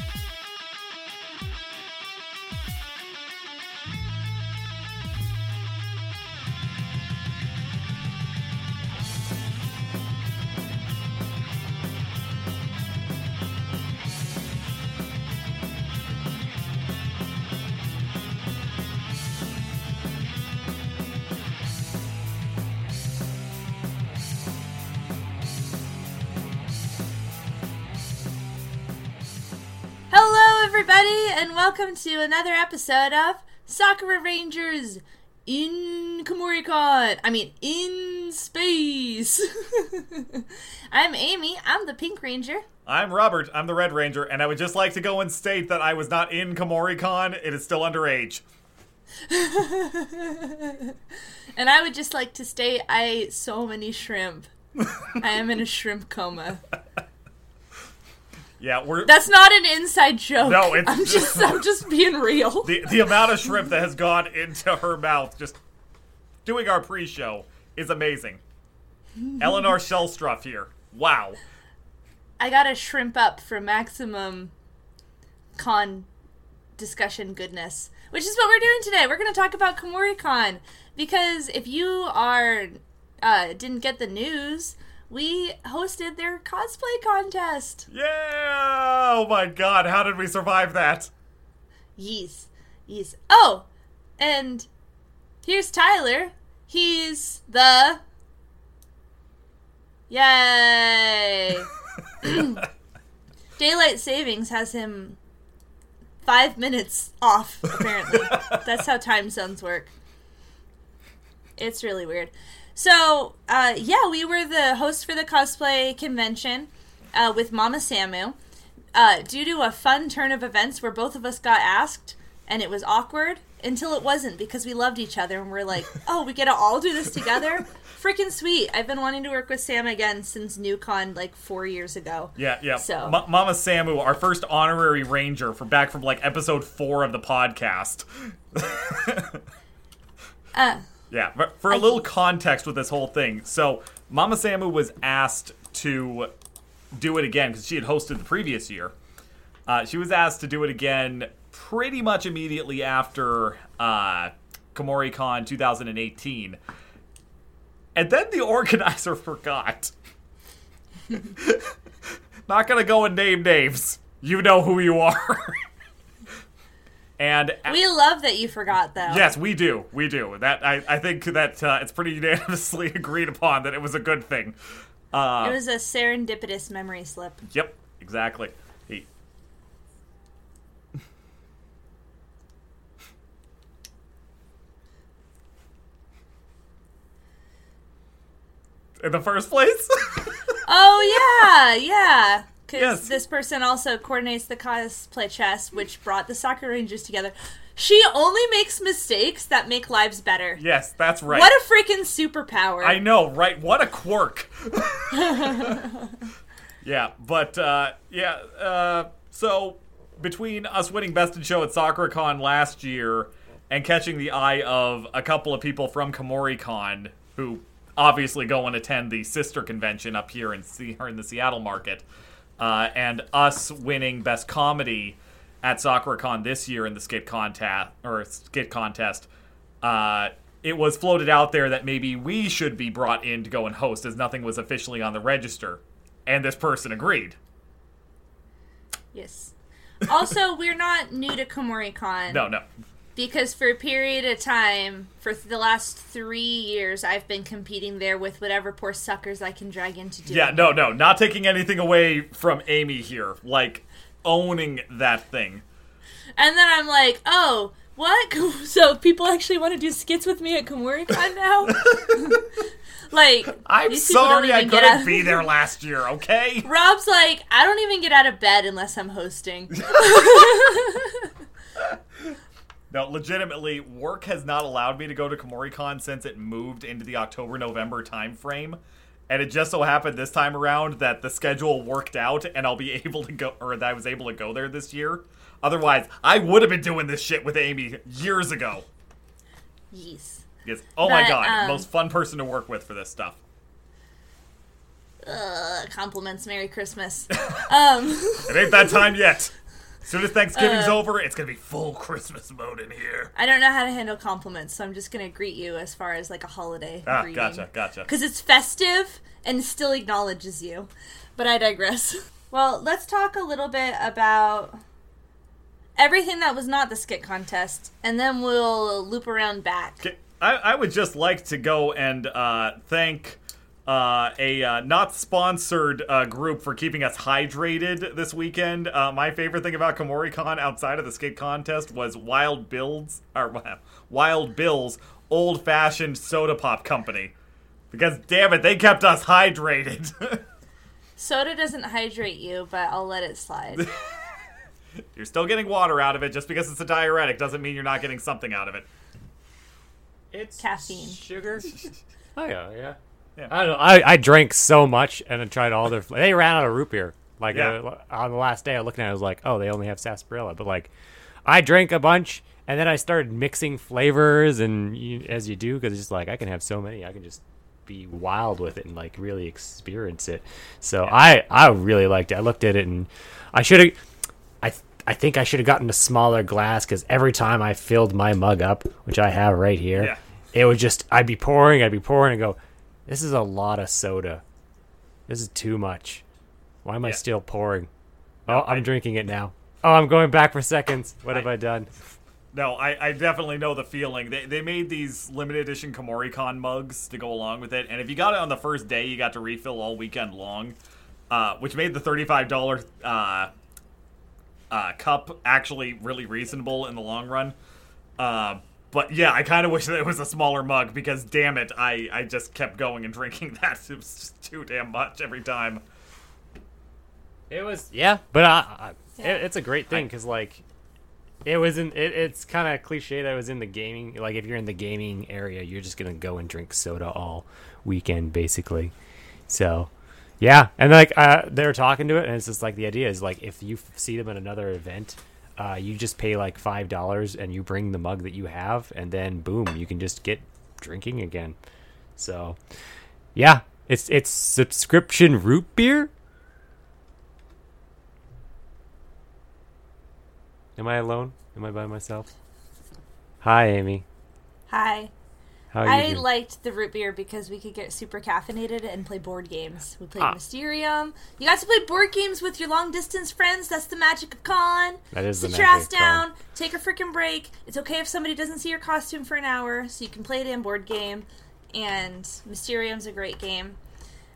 Hello, everybody, and welcome to another episode of Sakura Rangers in Kumoricon. I mean, in space. I'm Amy. I'm the Pink Ranger. I'm Robert. I'm the Red Ranger, and I would just like to go and state that I was not in Kumori-Con. It is still underage. And I would just like to state I ate so many shrimp. I am in a shrimp coma. Yeah, we're That's not an inside joke. No, it's- I'm just I'm just being real. the the amount of shrimp that has gone into her mouth just doing our pre-show is amazing. Eleanor Shellstruff here. Wow. I got a shrimp up for maximum con discussion goodness, which is what we're doing today. We're going to talk about KumoriCon because if you are uh, didn't get the news, we hosted their cosplay contest. Yeah! Oh my god, how did we survive that? Yes, yes. Oh, and here's Tyler. He's the yay. Daylight savings has him five minutes off, apparently. That's how time zones work. It's really weird. So, uh, yeah, we were the host for the cosplay convention uh, with Mama Samu. Uh, due to a fun turn of events where both of us got asked and it was awkward until it wasn't because we loved each other and we're like, oh, we get to all do this together? Freaking sweet. I've been wanting to work with Sam again since NewCon like four years ago. Yeah, yeah. So- Ma- Mama Samu, our first honorary ranger for back from like episode 4 of the podcast. Uh, Yeah, for, for a little context with this whole thing. So, Mama Samu was asked to do it again because she had hosted the previous year. Uh, she was asked to do it again pretty much immediately after uh, KumoriCon 2018. And then the organizer forgot. Not gonna go and name names. You know who you are. and we love that you forgot, though. Yes, we do. We do. That I, I think that uh, it's pretty unanimously agreed upon that it was a good thing. Uh, It was a serendipitous memory slip. yep, exactly. He, in the first place. Oh, yeah, yeah. Because Yes. this person also coordinates the cosplay chess, which brought the Sakura Rangers together. She only makes mistakes that make lives better. yes, that's right. What a freaking superpower. I know, right? What a quirk. yeah, but uh, yeah, uh, so between us winning Best in Show at SakuraCon last year and catching the eye of a couple of people from KumoriCon who obviously go and attend the sister convention up here in or in the Seattle market, uh, and us winning Best Comedy at SakuraCon this year in the skit contest or skit contest, uh, it was floated out there that maybe we should be brought in to go and host, as nothing was officially on the register, and this person agreed. Yes. Also, we're not new to KumoriCon. No, no, Because for a period of time, for the last three years, I've been competing there with whatever poor suckers I can drag into doing. yeah, no, no, not taking anything away from Amy here, like owning that thing. And then I'm like, oh, what? So people actually want to do skits with me at KumoriCon now? like, I'm these people don't sorry I couldn't be there last year. Okay. Rob's like, I don't even get out of bed unless I'm hosting. No, legitimately, work has not allowed me to go to KumoriCon since it moved into the October November timeframe. And it just so happened this time around that the schedule worked out and I'll be able to go, or that I was able to go there this year. Otherwise, I would have been doing this shit with Amy years ago. yes. Because, oh my god, um, most fun person to work with for this stuff. Ugh, compliments. Merry Christmas. um, It ain't that time yet. As soon as Thanksgiving's Uh, over, it's gonna be full Christmas mode in here. I don't know how to handle compliments, so I'm just gonna greet you as far as like a holiday Ah, greeting. gotcha, gotcha. Because it's festive and still acknowledges you. But I digress. Well, let's talk a little bit about everything that was not the skit contest, and then we'll loop around back. I, I would just like to go and uh, thank uh, a uh, not sponsored uh, group for keeping us hydrated this weekend. Uh, my favorite thing about KumoriCon outside of the skate contest was Wild Bill's or Wild Bill's old fashioned soda pop company. Because damn it, they kept us hydrated. Soda doesn't hydrate you, but I'll let it slide. you're still getting water out of it. Just because it's a diuretic doesn't mean you're not getting something out of it. It's Caffeine. sugar. oh yeah, yeah. Yeah. I don't know. I, I drank so much and I tried all their. They ran out of root beer. Like Yeah. uh, on the last day, I was looking at, it, I was like, oh, they only have sarsaparilla. But like, I drank a bunch and then I started mixing flavors and you, as you do, because it's just like I can have so many, I can just be wild with it and like really experience it. So I I really liked it. I looked at it and I should have. I th- I think I should have gotten a smaller glass because every time I filled my mug up, which I have right here, Yeah. it would just I'd be pouring, I'd be pouring, and go, this is a lot of soda. This is too much. Why am I still pouring? No, oh, I'm I- drinking it now. Oh, I'm going back for seconds. What have I- I done? No, I, I definitely know the feeling. They, they made these limited edition KumoriCon mugs to go along with it, and if you got it on the first day, you got to refill all weekend long, uh, which made the thirty-five dollar uh, uh, cup actually really reasonable in the long run. But yeah, I kind of wish that it was a smaller mug because damn it, I, I just kept going and drinking that. It was just too damn much every time. It was yeah, but I, I, It, it's a great thing because like it was in it, it's kind of cliche that I was in the gaming like if you're in the gaming area you're just gonna go and drink soda all weekend basically so yeah and like uh, they're talking to it and it's just like the idea is like if you see them at another event uh, you just pay like five dollars and you bring the mug that you have and then boom you can just get drinking again so yeah it's it's subscription root beer Am I alone? Am I by myself? Hi, Amy. Hi. How are you I doing? liked the root beer because we could get super caffeinated and play board games. We played Ah. Mysterium. You got to play board games with your long distance friends. That's the magic of con. That is the Sit your ass down. Take a freaking break. It's okay if somebody doesn't see your costume for an hour, so you can play a damn board game. And Mysterium's a great game.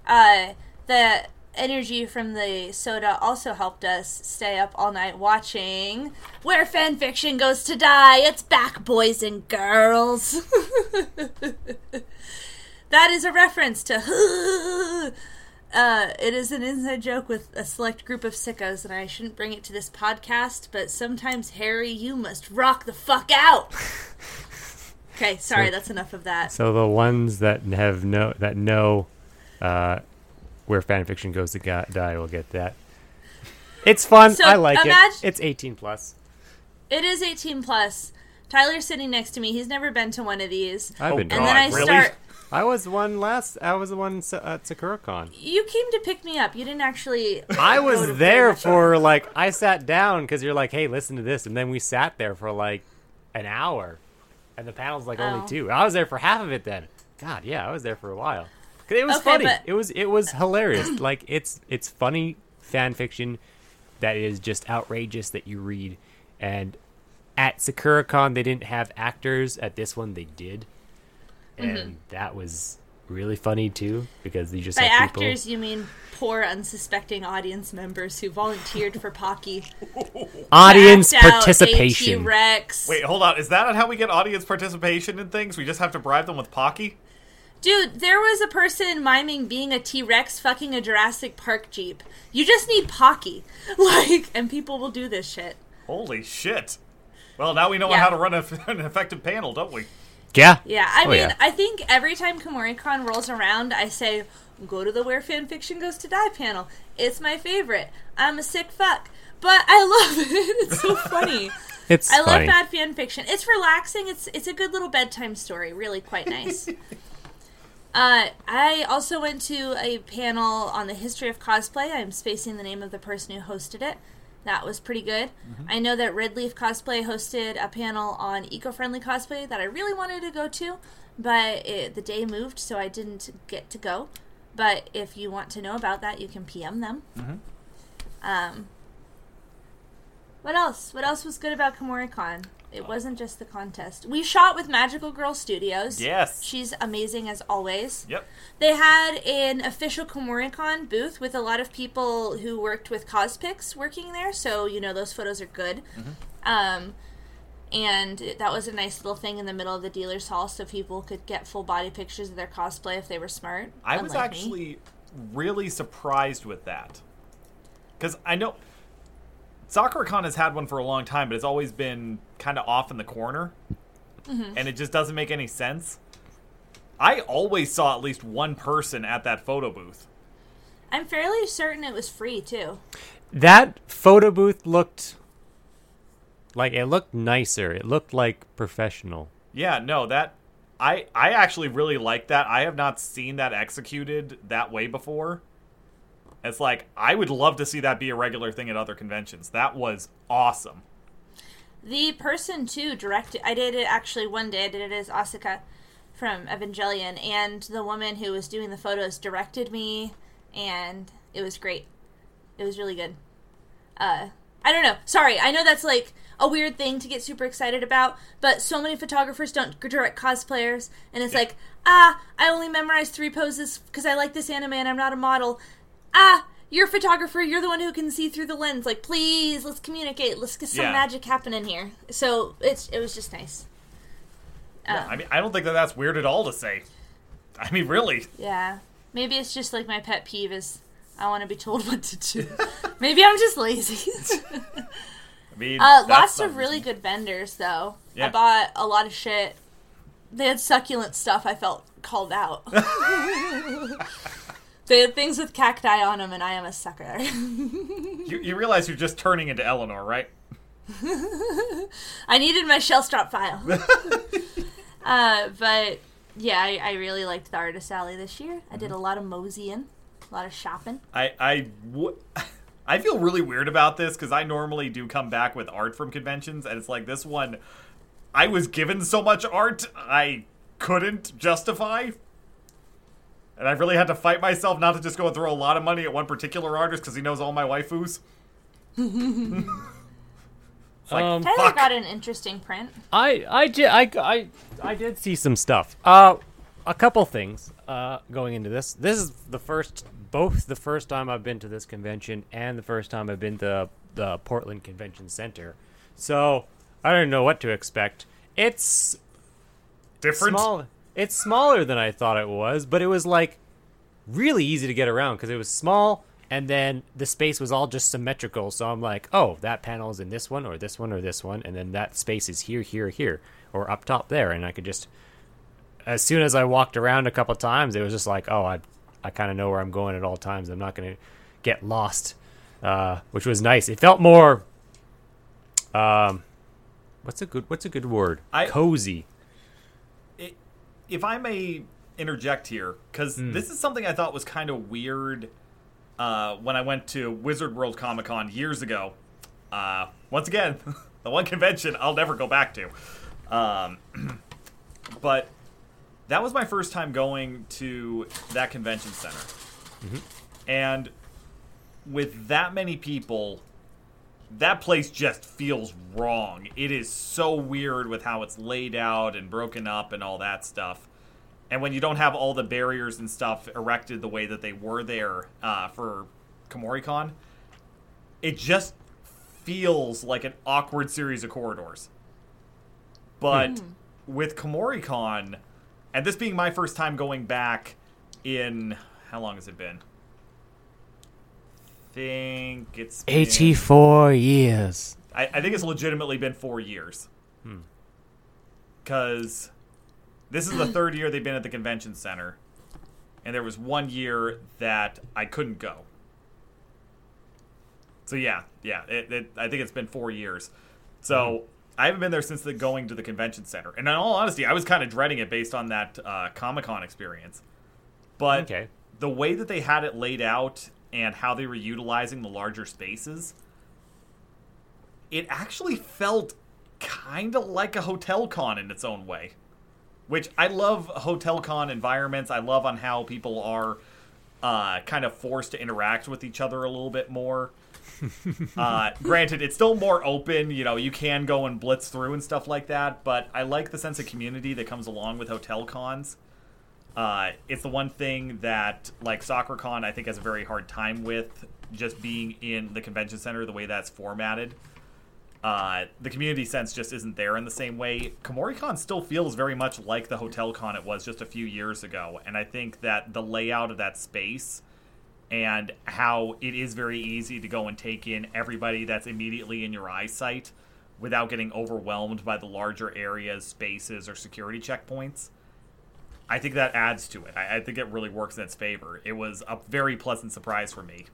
Uh, the energy from the soda also helped us stay up all night watching Where Fan Fiction Goes to Die. It's back, boys and girls. that is a reference to. Uh, it is an inside joke with a select group of sickos, and I shouldn't bring it to this podcast, but sometimes, Harry, you must rock the fuck out. Okay, sorry, So- that's enough of that. So the ones that have no that know uh, where fan fiction goes to ga- die will get that. It's fun. So, I like imagine- it. It's 18 plus. It is 18 plus. Tyler's sitting next to me. He's never been to one of these. I've been. God. and then I really? start. I was one last. I was the one at SakuraCon. You came to pick me up. You didn't actually. I was there for like I sat down because you're like, hey, listen to this, and then we sat there for like an hour, and the panel's like Oh. only two. I was there for half of it then. God, yeah, I was there for a while. 'Cause It was Okay, funny. but- It was it was hilarious. like it's it's funny fan fiction that is just outrageous that you read. And at SakuraCon they didn't have actors. At this one they did, and Mm-hmm. that was really funny too because you just By have people. actors, you mean poor, unsuspecting audience members who volunteered for Pocky. audience Act out participation. Rex. Wait, hold on. Is that how we get audience participation in things? We just have to bribe them with Pocky? Dude, there was a person miming being a T Rex fucking a Jurassic Park Jeep. You just need Pocky. Like, and people will do this shit. Holy shit. Well, now we know Yeah. how to run a, an effective panel, don't we? Yeah. Yeah, I Oh, mean, yeah. I think every time KumoriCon rolls around, I say, go to the Where Fan Fiction Goes to Die panel. It's my favorite. I'm a sick fuck. But I love it. It's so funny. It's I love bad fan fiction. It's relaxing. It's it's a good little bedtime story. Really quite nice. Uh, I also went to a panel on the history of cosplay. I'm spacing the name of the person who hosted it. That was pretty good. I know that Red Leaf Cosplay hosted a panel on eco-friendly cosplay that I really wanted to go to, but it, the day moved, so I didn't get to go. But if you want to know about that, you can PM them. Um, what else? What else was good about KumoriCon? It wasn't just the contest. We shot with Magical Girl Studios. Yes. She's amazing as always. Yep. They had an official KumoriCon booth with a lot of people who worked with Cospix working there, so you know those photos are good. Um, and that was a nice little thing in the middle of the dealer's hall, so people could get full body pictures of their cosplay if they were smart. I was unlike me. actually really surprised with that. Because I know SakuraCon has had one for a long time, but it's always been kind of off in the corner. Mm-hmm. And it just doesn't make any sense. I always saw at least one person at that photo booth. I'm fairly certain it was free too. That photo booth looked like it looked nicer. It looked like professional. Yeah, no, that I I actually really like that. I have not seen that executed that way before. It's like I would love to see that be a regular thing at other conventions. That was awesome. The person too directed. I did it actually one day. I did it as Asuka from Evangelion, and the woman who was doing the photos directed me, and it was great. It was really good. Uh, I don't know. Sorry, I know that's like a weird thing to get super excited about, but so many photographers don't direct cosplayers, and it's like, ah, I only memorized three poses because I like this anime and I'm not a model. Ah, you're a photographer. You're the one who can see through the lens. Like, please, let's communicate. Let's get some Yeah. magic happening here. So it's it was just nice. Yeah, Um, I mean, I don't think that that's weird at all to say. I mean, really. Yeah. Maybe it's just like my pet peeve is I want to be told what to do. Maybe I'm just lazy. I mean, uh, that's lots not of really good vendors though. Yeah. I bought a lot of shit. They had succulent stuff. I felt called out. they had things with cacti on them, and I am a sucker. You, you realize you're just turning into Eleanor, right? I needed my shell strap file. uh, but yeah, I, I really liked the Artist Alley this year. I Mm-hmm. did a lot of moseying, a lot of shopping. I I w- I feel really weird about this because I normally do come back with art from conventions, and it's like this one. I was given so much art I couldn't justify, and I've really had to fight myself not to just go and throw a lot of money at one particular artist because he knows all my waifus. it's like Um, Tyler fuck. got an interesting print. I I did I, I I did see some stuff. Uh, a couple things. Uh, going into this, this is the first, both the first time I've been to this convention and the first time I've been to the Portland Convention Center. So I don't know what to expect. It's different. small. It's smaller than I thought it was, but it was like really easy to get around because it was small and then the space was all just symmetrical. So I'm like, oh, that panel is in this one or this one or this one, and then that space is here, here, here, or up top there, and I could just. As soon as I walked around a couple times, it was just like, oh, I, I kind of know where I'm going at all times. I'm not going to get lost, uh, which was nice. It felt more. Um, what's a good What's a good word? I- Cozy. If I may interject here, because this is something I thought was kind of weird uh, when I went to Wizard World Comic Con years ago. Uh, once again, the one convention I'll never go back to. Um, but that was my first time going to that convention center. And with that many people, that place just feels wrong. It is so weird with how it's laid out and broken up and all that stuff. And when you don't have all the barriers and stuff erected the way that they were there uh, for KumoriCon, it just feels like an awkward series of corridors. But with KumoriCon, and this being my first time going back in how long has it been? Think it's been- 84 years. I, I think it's legitimately been four years. Because this is the third year they've been at the convention center, and there was one year that I couldn't go. So yeah, yeah, it, it, I think it's been four years. So I haven't been there since the going to the convention center. And in all honesty, I was kind of dreading it based on that uh, Comic Con experience. But Okay. the way that they had it laid out and how they were utilizing the larger spaces, it actually felt kind of like a hotel con in its own way. Which I love hotel con environments. I love on how people are uh, kind of forced to interact with each other a little bit more. uh, granted, it's still more open. You know, you can go and blitz through and stuff like that. But I like the sense of community that comes along with hotel cons. Uh, it's the one thing that, like SakuraCon, I think has a very hard time with just being in the convention center the way that's formatted. Uh, the community sense just isn't there in the same way. KumoriCon still feels very much like the Hotel Con it was just a few years ago, and I think that the layout of that space and how it is very easy to go and take in everybody that's immediately in your eyesight without getting overwhelmed by the larger areas, spaces, or security checkpoints. I think that adds to it. I, I think it really works in its favor. It was a very pleasant surprise for me.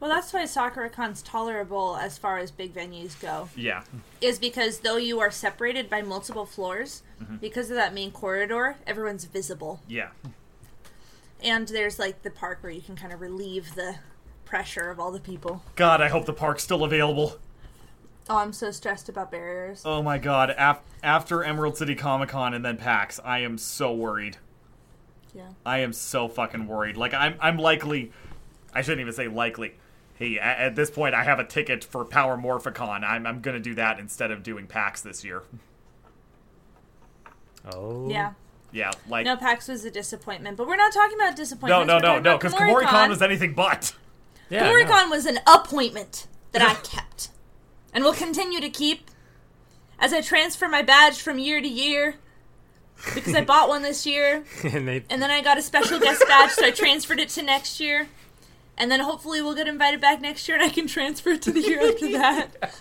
Well, that's why SakuraCon's tolerable as far as big venues go. Yeah. Is because though you are separated by multiple floors, Mm-hmm. because of that main corridor, everyone's visible. Yeah. And there's like the park where you can kind of relieve the pressure of all the people. God, I hope the park's still available. Oh, I'm so stressed about barriers. Oh my god, af- after Emerald City Comic Con and then PAX, I am so worried. Yeah. I am so fucking worried. Like I'm I'm likely I shouldn't even say likely. Hey, at, at this point I have a ticket for Power Morphicon. I'm I'm going to do that instead of doing PAX this year. Oh. Yeah. Yeah, like No, PAX was a disappointment, but we're not talking about disappointment. No, no, no, no, cuz KumoriCon. KumoriCon was anything but. Yeah. no. Was an appointment that I kept and will continue to keep as I transfer my badge from year to year because I bought one this year and they and then I got a special guest badge, so I transferred it to next year. And then hopefully we'll get invited back next year and I can transfer it to the year after that.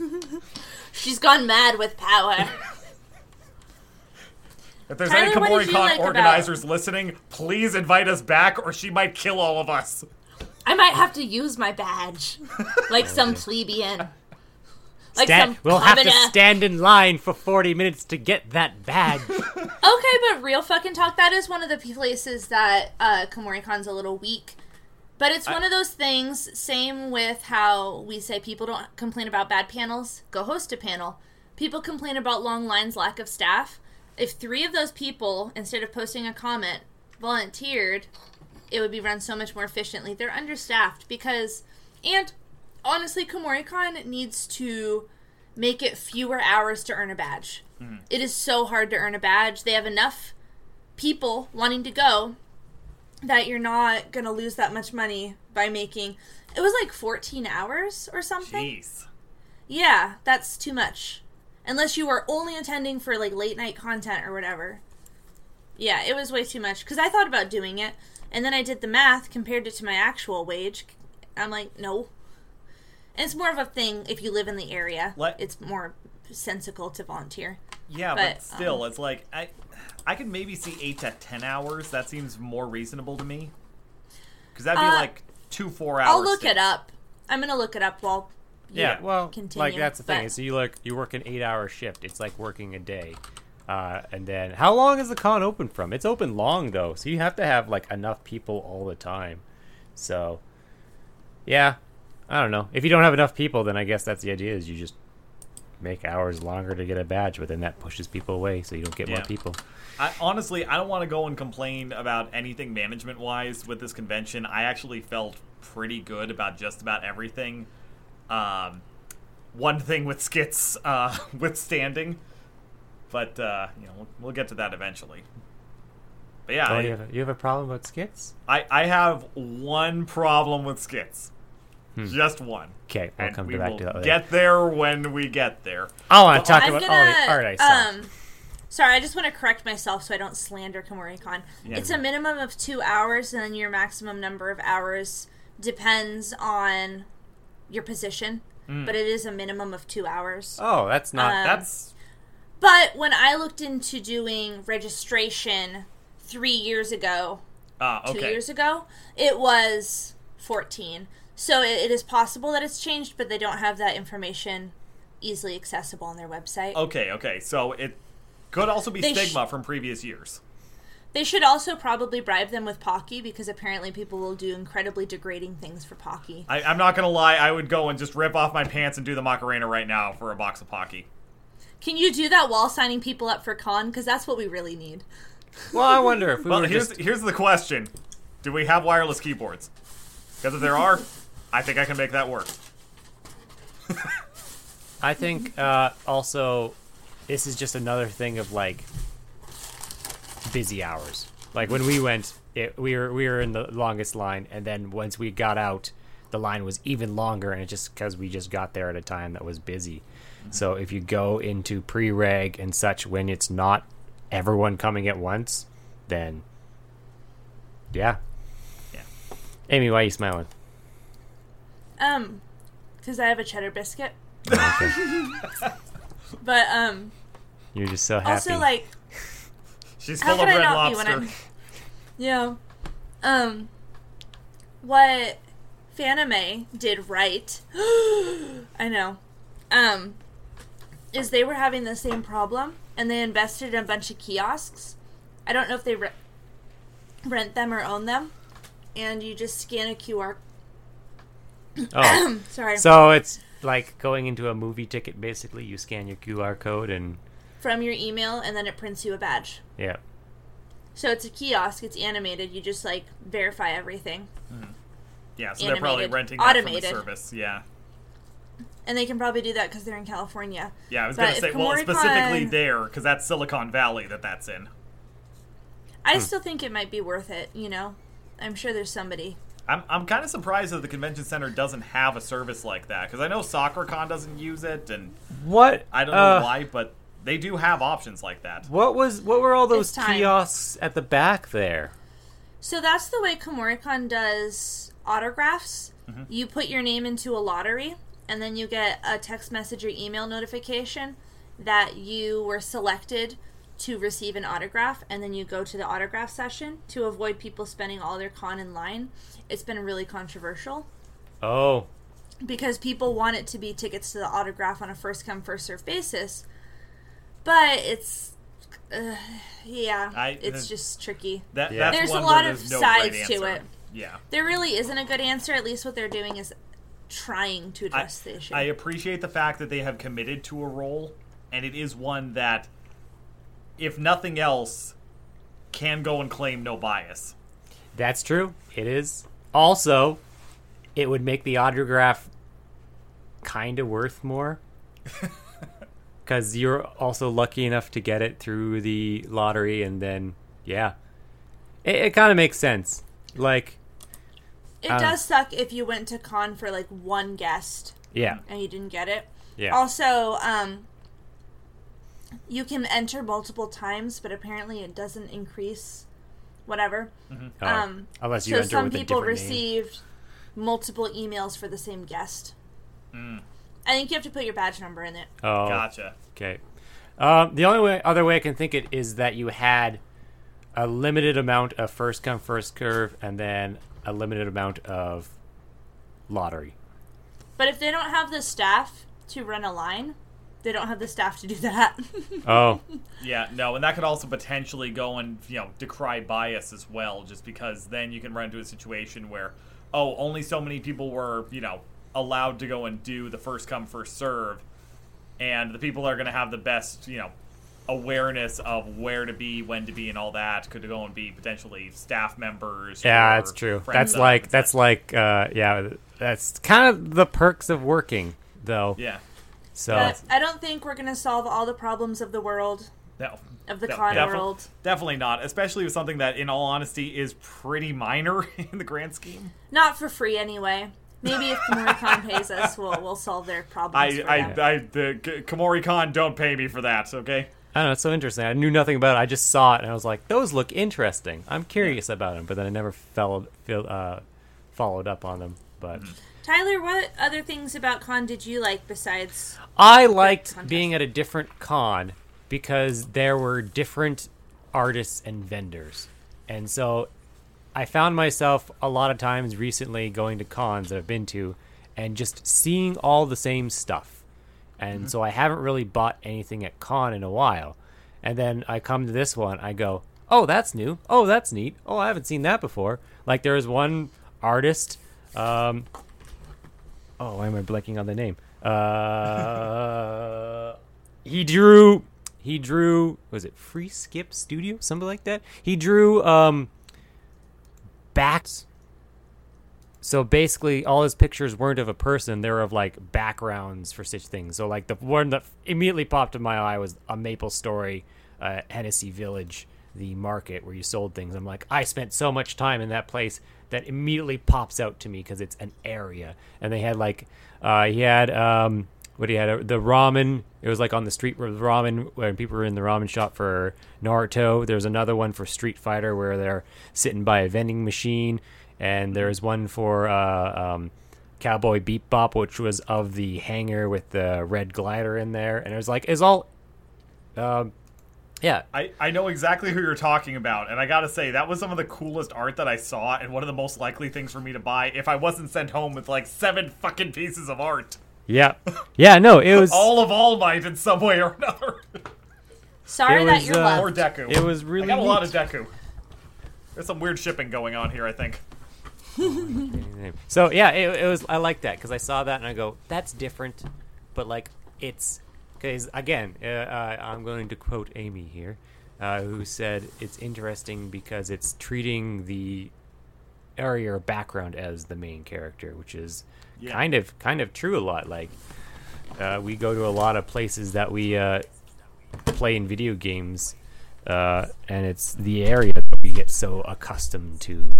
She's gone mad with power. If there's Tyler, any you KumoriCon like about- organizers listening, please invite us back or she might kill all of us. I might have to use my badge like some plebeian. Like stand, some we'll have to commoner. stand in line for 40 minutes to get that badge. Okay, but real fucking talk, that is one of the places that uh, KumoriCon's a little weak. But it's one of those things, same with how we say people don't complain about bad panels, go host a panel. People complain about long lines, lack of staff. If three of those people, instead of posting a comment, volunteered, it would be run so much more efficiently. They're understaffed because, and honestly, KumoriCon needs to make it fewer hours to earn a badge. Mm-hmm. It is so hard to earn a badge. They have enough people wanting to go that you're not going to lose that much money by making it was like 14 hours or something. Jeez. Yeah, that's too much. Unless you were only attending for like late night content or whatever. Yeah, it was way too much cuz I thought about doing it and then I did the math compared it to my actual wage. I'm like, no. And it's more of a thing if you live in the area. Let- it's more sensical to volunteer. Yeah, but, But, still, um, it's like I, I could maybe see eight to ten hours. That seems more reasonable to me. Because that'd be Uh, like two four hours. I'll look it up. I'm going to look it up while you Yeah, well, continue. like that's the thing. but- is you look, you work an eight-hour shift. It's like working a day. Uh, and then, how long is the con open from? It's open long though, so you have to have like enough people all the time. So, yeah, I don't know. If you don't have enough people, then I guess that's the idea: is you just make hours longer to get a badge, but then that pushes people away, so you don't get more people. I, honestly, I don't want to go and complain about anything management wise with this convention. I actually felt pretty good about just about everything. Um, one thing with skits uh, withstanding, but uh, you know we'll, we'll get to that eventually. But yeah, Oh, I- you, have a, you have a problem with skits? I, I have one problem with skits. Just one. Okay, I'll And come we back will to that later. get there when we get there. I want to talk I'm about gonna, all the art I saw. Um, sorry, I just want to correct myself so I don't slander KumoriCon. Yeah. It's a minimum of two hours, and then your maximum number of hours depends on your position. Hmm. But it is a minimum of two hours. oh, that's not. um, That's But when I looked into doing registration three years ago, uh, two years ago, it was 14. So it, it is possible that it's changed, but they don't have that information easily accessible on their website. Okay, okay. So it could also be They sh- stigma from previous years. They should also probably bribe them with Pocky because apparently people will do incredibly degrading things for Pocky. I, I'm not gonna lie, I would go and just rip off my pants and do the Macarena right now for a box of Pocky. Can you do that while signing people up for con? Because that's what we really need. Well, I wonder if we Well, were here's just here's the question: Do we have wireless keyboards? Because if there are, I think I can make that work. I think uh, also this is just another thing of like busy hours. Like when we went, it, we were we were in the longest line, and then once we got out, the line was even longer, and it just because we just got there at a time that was busy. So if you go into pre-reg and such when it's not everyone coming at once, then yeah. Yeah. Amy, why are you smiling? Um, because I have a cheddar biscuit. Okay. But um, You're just so happy. also like, She's how full could of I red lobster. when I'm? Yeah. Um, what Fanime did right. I know. Um, is they were having the same problem and they invested in a bunch of kiosks. I don't know if they re- rent them or own them, and you just scan a QR. Oh. Sorry. So it's like going into a movie ticket. Basically, you scan your QR code and from your email, and then it prints you a badge. yeah. So it's a kiosk. It's animated. You just like verify everything, hmm. Yeah, so they're probably renting that Automated. from the service. Yeah, and they can probably do that because they're in California. yeah. I was gonna say, well, Kumoricon- specifically there because that's Silicon Valley that that's in. I hmm. still think it might be worth it. You know, I'm sure there's somebody. I'm, I'm kind of surprised that the convention center doesn't have a service like that because I know SakuraCon doesn't use it, and What I don't know uh, why, but they do have options like that. What was what were all those kiosks at the back there? So that's the way Kumoricon does autographs. Mm-hmm. You put your name into a lottery, and then you get a text message or email notification that you were selected to receive an autograph, and then you go to the autograph session to avoid people spending all their con in line. It's been really controversial Oh, because people want it to be tickets to the autograph on a first come first serve basis, but it's. Uh, yeah, I- it's just tricky. That, Yeah. There's a lot where of no sides great to it. Yeah. There really isn't a good answer. At least what they're doing is trying to I, address the issue. I appreciate the fact that they have committed to a role, and it is one that, if nothing else, can go and claim no bias. that's true. It is. Also, it would make the autograph kind of worth more. Because you're also lucky enough to get it through the lottery, and then, yeah. It, it kind of makes sense. Like, it uh, does suck if you went to con for like one guest yeah. and you didn't get it. Yeah. Also, um, you can enter multiple times, but apparently it doesn't increase. Whatever. Oh, um, unless you so enter some with a people different name. received multiple emails for the same guest. Mm. I think you have to put your badge number in it. Oh, Gotcha. Okay. Um, the only way, other way I can think it is that you had a limited amount of first come first curve, and then a limited amount of lottery. But if they don't have the staff to run a line, they don't have the staff to do that. Oh, Yeah, no, and that could also potentially go and you know decry bias as well, just because then you can run into a situation where, oh, only so many people were you know allowed to go and do the first come first serve, and the people that are going to have the best you know awareness of where to be, when to be, and all that could go and be potentially staff members. yeah, or that's true. That's like that's like uh, yeah, that's kind of the perks of working, though. yeah. So But I don't think we're gonna solve all the problems of the world No, of the de- con defi- world. Definitely not, especially with something that, in all honesty, is pretty minor in the grand scheme. Not for free anyway. Maybe if Kumoricon pays us, we'll we'll solve their problems I, for I, them. I, the K- Komori don't pay me for that. Okay. I don't know. It's so interesting. I knew nothing about it. I just saw it, and I was like, "Those look interesting." I'm curious about them, but then I never followed feel, uh, followed up on them. But Tyler, what other things about con did you like besides? I liked being at a different con because there were different artists and vendors. And so I found myself a lot of times recently going to cons that I've been to and just seeing all the same stuff. And Mm-hmm. so I haven't really bought anything at con in a while. And then I come to this one, I go, oh, that's new. Oh, that's neat. Oh, I haven't seen that before. Like there was one artist. Um, oh, why am I blanking on the name? Uh, he drew. He drew. Was it Free Skip Studio? Something like that. He drew um. So basically, all his pictures weren't of a person; they were of like backgrounds for such things. So like the one that immediately popped in my eye was a Maple Story, uh, Henesys Village, the market where you sold things. I'm like, I spent so much time in that place that immediately pops out to me because it's an area. And they had like, uh, he had um, what he had uh, the ramen. It was like on the street where the ramen when people were in the ramen shop for Naruto. There was another one for Street Fighter where they're sitting by a vending machine, and there's one for uh, um, Cowboy Bebop, which was of the hangar with the red glider in there, and it was like it's all. Um, yeah, I, I know exactly who you're talking about, and I gotta say, that was some of the coolest art that I saw, and one of the most likely things for me to buy if I wasn't sent home with like seven fucking pieces of art. yeah, yeah. No, it was All of All Might in some way or another. Sorry It that was, you're uh, or left. Deku. It was really I got a lot of Deku. There's some weird shipping going on here, I think. So yeah, it, it was. I like that because I saw that and I go, "That's different," but like it's because again, uh, uh, I'm going to quote Amy here, uh, who said it's interesting because it's treating the area or background as the main character, which is Yeah. kind of kind of true a lot. Like uh, we go to a lot of places that we uh, play in video games, uh, and it's the area that we get so accustomed to.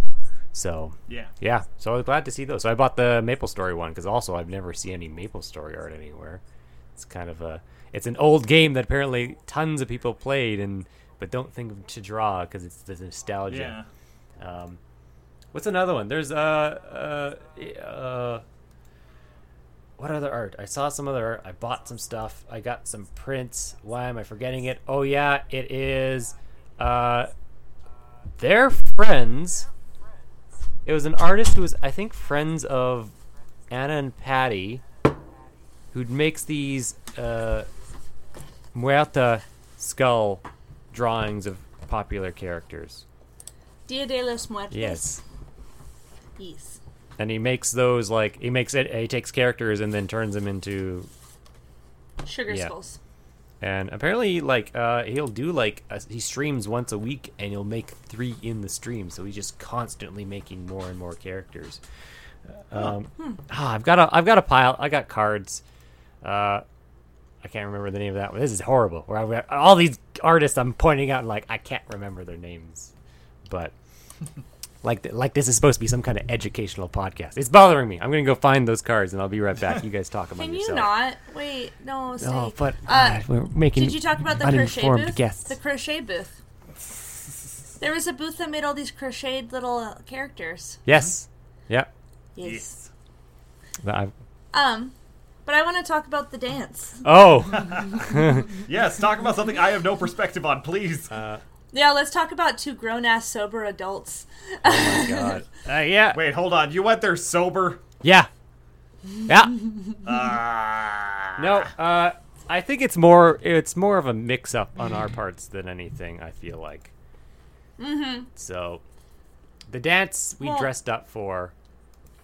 So Yeah. yeah, so I was glad to see those. So I bought the Maple Story one because also I've never seen any Maple Story art anywhere. It's kind of a, it's an old game that apparently tons of people played and but don't think to draw because it's the nostalgia. Yeah. Um, what's another one? There's uh uh uh. What other art? I saw some other art. I bought some stuff. I got some prints. Why am I forgetting it? Oh yeah, it is. Uh, they're friends. It was an artist who was, I think, friends of Anna and Patty, who makes these uh, Muerta skull drawings of popular characters. Dia de los Muertos. Yes. Yes. And he makes those like he makes it. He takes characters and then turns them into. Sugar Yeah. skulls. And apparently, like uh, he'll do like a, he streams once a week, and he'll make three in the stream. So he's just constantly making more and more characters. Um, ah, I've got a I've got a pile. I got cards. Uh, I can't remember the name of that one. This is horrible. Where I've got all these artists I'm pointing out, and like I can't remember their names, but. Like, th- like this is supposed to be some kind of educational podcast. It's bothering me. I'm gonna go find those cards and I'll be right back. You guys talk about. Can you yourselves. not? Wait, no, say. No, but Uh, uh, we're making. Did you talk about the crochet uninformed booth? guests. The crochet booth. There was a booth that made all these crocheted little uh, characters. Yes. Yep. Yes. I- Um, but I want to talk about the dance. oh. Yes, talk about something I have no perspective on, please. Yeah, let's talk about two grown ass sober adults. oh my god. Uh, yeah. Wait, hold on. You went there sober? Yeah. Yeah. Ah. No. Uh, I think it's more. It's more of a mix-up on our parts than anything. I feel like. Mm-hmm. So, the dance we Well- dressed up for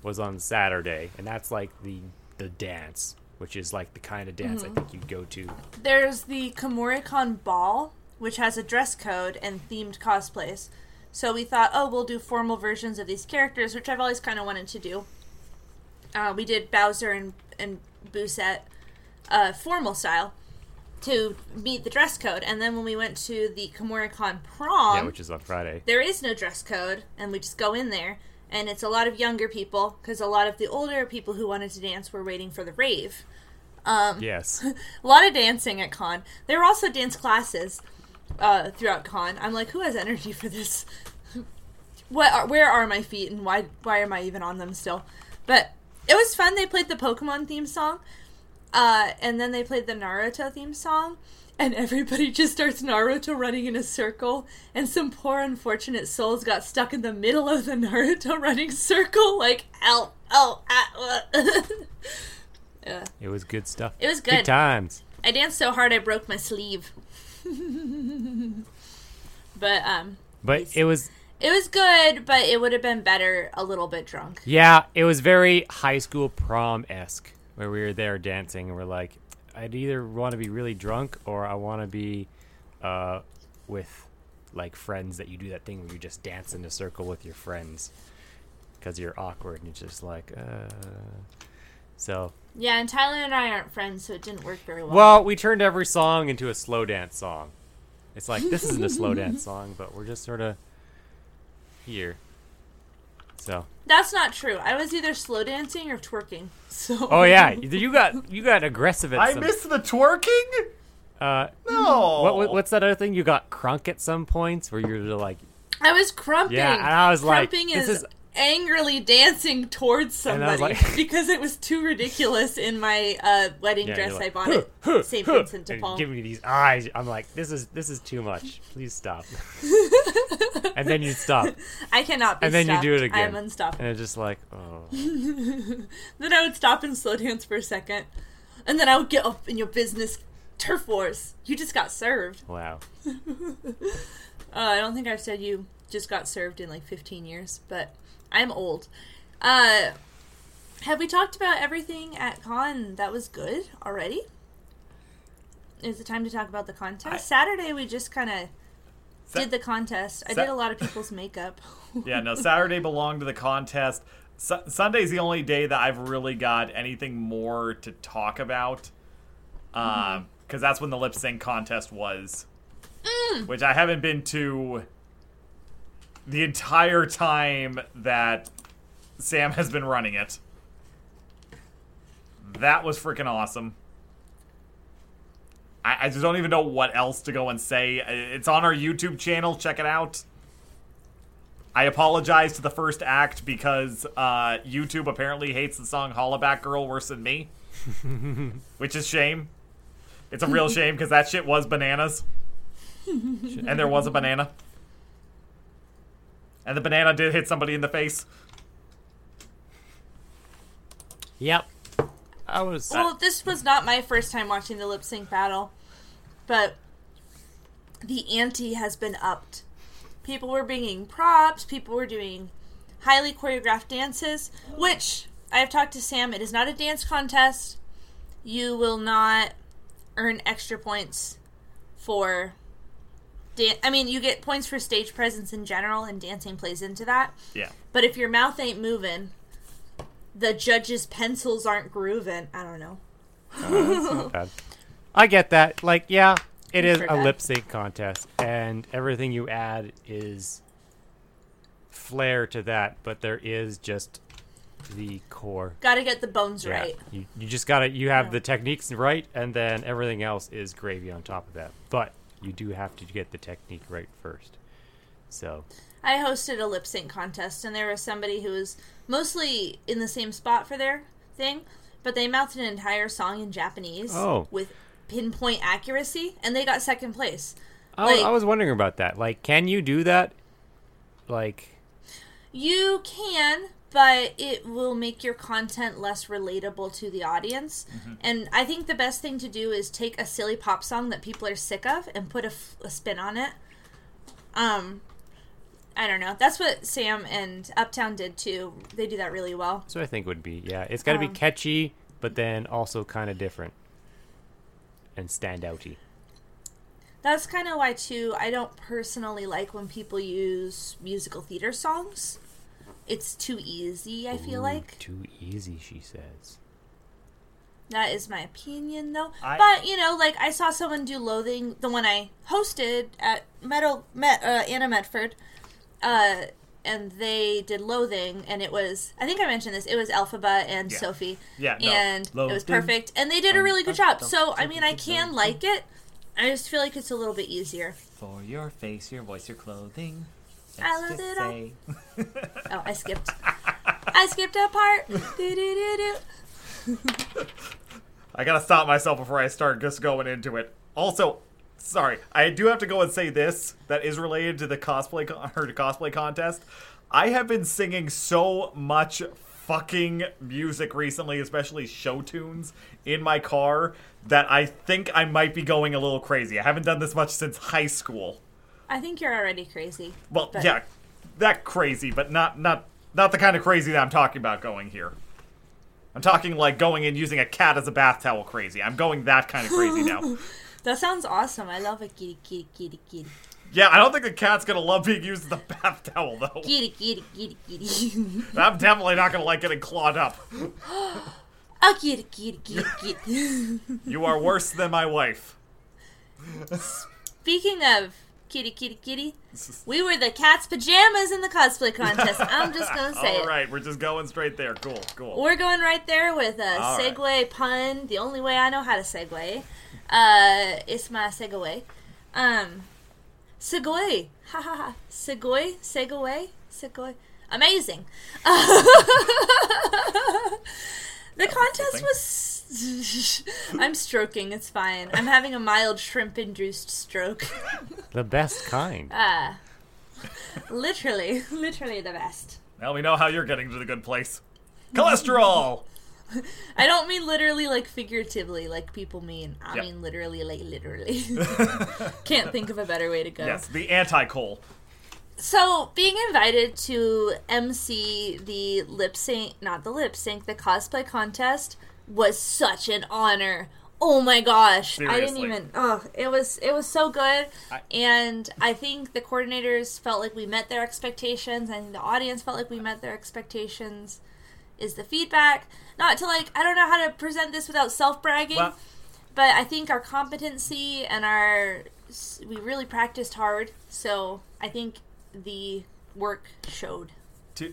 was on Saturday, and that's like the the dance, which is like the kind of dance I think you'd go to. There's the Kumoricon Ball, which has a dress code and themed cosplays. So we thought, oh, we'll do formal versions of these characters, which I've always kind of wanted to do. Uh, we did Bowser and, and Boosette uh, formal style to meet the dress code. And then when we went to the Kumoricon prom, yeah, which is on Friday. there is no dress code, and we just go in there, and it's a lot of younger people because a lot of the older people who wanted to dance were waiting for the rave. Um, Yes. a lot of dancing at con. There were also dance classes uh, throughout con. I'm like, who has energy for this? what? Are, where are my feet, and why? Why am I even on them still? But it was fun. They played the Pokemon theme song, uh, and then they played the Naruto theme song. And everybody just starts Naruto running in a circle, and some poor unfortunate souls got stuck in the middle of the Naruto running circle, like, ow, ow, ah, uh. yeah. It was good stuff. It was Good good. times. I danced so hard I broke my sleeve. But um, But it was it was good, but it would have been better a little bit drunk. Yeah, it was very high school prom esque, where we were there dancing, and we're like, I'd either want to be really drunk or I want to be uh, with like friends that you do that thing where you just dance in a circle with your friends because you're awkward and you're just like, uh. So, Yeah, and Tyler and I aren't friends, so it didn't work very well. well, we turned every song into a slow dance song. It's like this isn't a slow dance song, but we're just sort of here. So, That's not true. I was either slow dancing or twerking. So oh yeah, you got you got aggressive at I some. missed the twerking. Uh, No. what, what what's that other thing? You got crunk at some points where you're like, I was crumping. Yeah, and I was like, crumping this is, is- angrily dancing towards somebody like- because it was too ridiculous in my uh, wedding Yeah, dress you're I bought "Huh, at St. huh," Vincent de Paul. Give me these eyes. I'm like, this is this is too much. Please stop. and then you stop, I cannot be and then stopped. you do it again. I again. am unstoppable. and it's just like, oh, Then I would stop and slow dance for a second, and then I would get up in your business turf wars. You just got served. wow. Uh, I don't think I've said you just got served in like 15 years, but I'm old. Uh, have we talked about everything at con that was good already? Is it time to talk about the contest? I- Saturday we just kind of Sa- did the contest. I did a lot of people's makeup. yeah, no. Saturday belonged to the contest. Su- Sunday's the only day that I've really got anything more to talk about. Um, because that's when the lip sync contest was, which I haven't been to the entire time that Sam has been running it. That was freaking awesome. I, I just don't even know what else to go and say. It's on our YouTube channel. Check it out. I apologize to the first act because uh, YouTube apparently hates the song Hollaback Girl worse than me. which is shame. It's a real shame because that shit was bananas. and there was a banana. And the banana did hit somebody in the face. Yep. I was. Well, this was not my first time watching the lip sync battle, but the ante has been upped. People were bringing props, people were doing highly choreographed dances, which I have talked to Sam, it is not a dance contest. You will not earn extra points for dan- I mean, you get points for stage presence in general and dancing plays into that. Yeah. But if your mouth ain't moving, the judges' pencils aren't grooving. I don't know. Uh, bad. I get that. Like, yeah, it is a lip sync contest, and everything you add is flair to that, but there is just the core. Got to get the bones Yeah. right. You, you just gotta you have Yeah. the techniques right, and then everything else is gravy on top of that. But you do have to get the technique right first. So I hosted a lip sync contest, and there was somebody who was mostly in the same spot for their thing, but they mouthed an entire song in Japanese Oh. with pinpoint accuracy, and they got second place. I, Like- I was wondering about that. Like, can you do that? Like, You can, but it will make your content less relatable to the audience. And I think the best thing to do is take a silly pop song that people are sick of and put a, f- a spin on it. Um, I don't know. That's what Sam and Uptown did too. They do that really well. so I think would be yeah. It's got to Um, be catchy, but then also kind of different and stand outy. That's kind of why too. I don't personally like when people use musical theater songs. It's too easy. I feel Ooh, like too easy, she says. that is my opinion, though. I- but you know, like I saw someone do "Loathing," the one I hosted at Metal Met uh, Anna Medford, uh, and they did "Loathing," and it was I think I mentioned this. It was Elphaba and Yeah. Sophie, Yeah, no. and it was perfect, and they did a Um, really good uh, job. So I mean, I can like it. I just feel like it's a little bit easier. For your face, your voice, your clothing. I love it all. Oh, I skipped. I skipped a part. I gotta stop myself before I start just going into it. Also, sorry, I do have to go and say this that is related to the cosplay con- or the cosplay contest. I have been singing so much fucking music recently, especially show tunes in my car, that I think I might be going a little crazy. I haven't done this much since high school. I think you're already crazy. Well, But- yeah, that crazy, but not not not the kind of crazy that I'm talking about going here. I'm talking like going and using a cat as a bath towel crazy. I'm going that kind of crazy now. That sounds awesome. I love a kitty, kitty, kitty, kitty, Yeah, I don't think the cat's gonna love being used as a bath towel though. kitty, kitty, kitty, kitty. I'm definitely not gonna like getting clawed up. a kitty, kitty, kitty, kitty. You are worse than my wife. Speaking of kitty, kitty, kitty, we were the cat's pajamas in the cosplay contest. I'm just gonna say All right, it. we're just going straight there. Cool, cool. We're going right there with a All right. segue pun. The only way I know how to segue. Uh, it's my segue. Um, segue. Ha ha ha. Segue. Segue. Segue. Amazing. the contest was. I'm stroking. It's fine. I'm having a mild shrimp-induced stroke. The best kind. Ah, literally, literally the best. Now we know how you're getting to the good place. Cholesterol. I don't mean literally like figuratively like people mean. I Yep. mean literally like literally. Can't think of a better way to go. Yes, the anti-coal. So, being invited to MC the lip sync, not the lip sync, the cosplay contest was such an honor. Oh my gosh. I didn't even oh, it was it was so good. I- and I think the coordinators felt like we met their expectations. I think the audience felt like we met their expectations. Is the feedback. Not to like I don't know how to present this without self-bragging. Well, but I think our competency and our we really practiced hard. So I think the work showed. to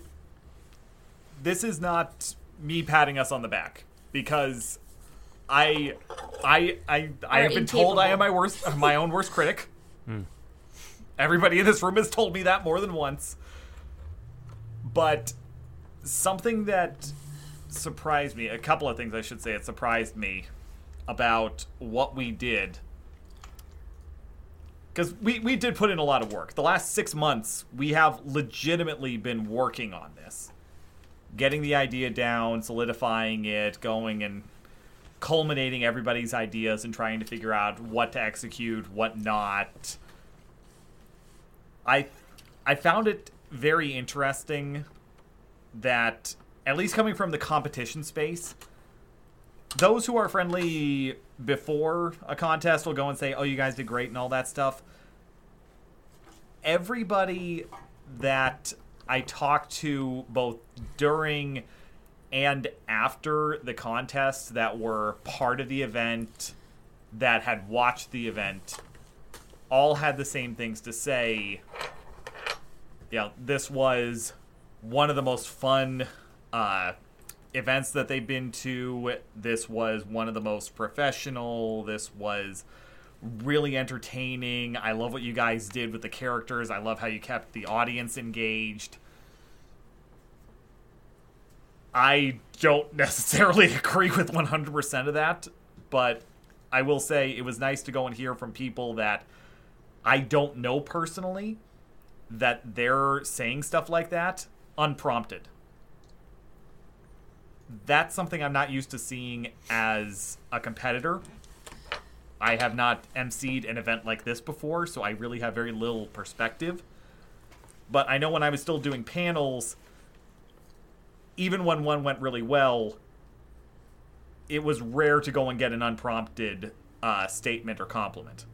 this is not me patting us on the back because I I I I Are have been told I am my worst my own worst critic. Hmm. Everybody in this room has told me that more than once. But something that surprised me, a couple of things I should say, it surprised me about what we did. Because we, we did put in a lot of work. The last six months, we have legitimately been working on this. Getting the idea down, solidifying it, going and culminating everybody's ideas and trying to figure out what to execute, what not. I I found it very interesting that at least coming from the competition space, those who are friendly before a contest will go and say, "Oh, you guys did great" and all that stuff. Everybody that I talked to both during and after the contest that were part of the event that had watched the event all had the same things to say. Yeah, this was one of the most fun uh, events that they've been to. This was one of the most professional. This was really entertaining. I love what you guys did with the characters. I love how you kept the audience engaged. I don't necessarily agree with 100% of that, but I will say it was nice to go and hear from people that I don't know personally that they're saying stuff like that unprompted. That's something I'm not used to seeing as a competitor. I have not emceed an event like this before, so I really have very little perspective. But I know when I was still doing panels, even when one went really well, it was rare to go and get an unprompted uh, statement or compliment.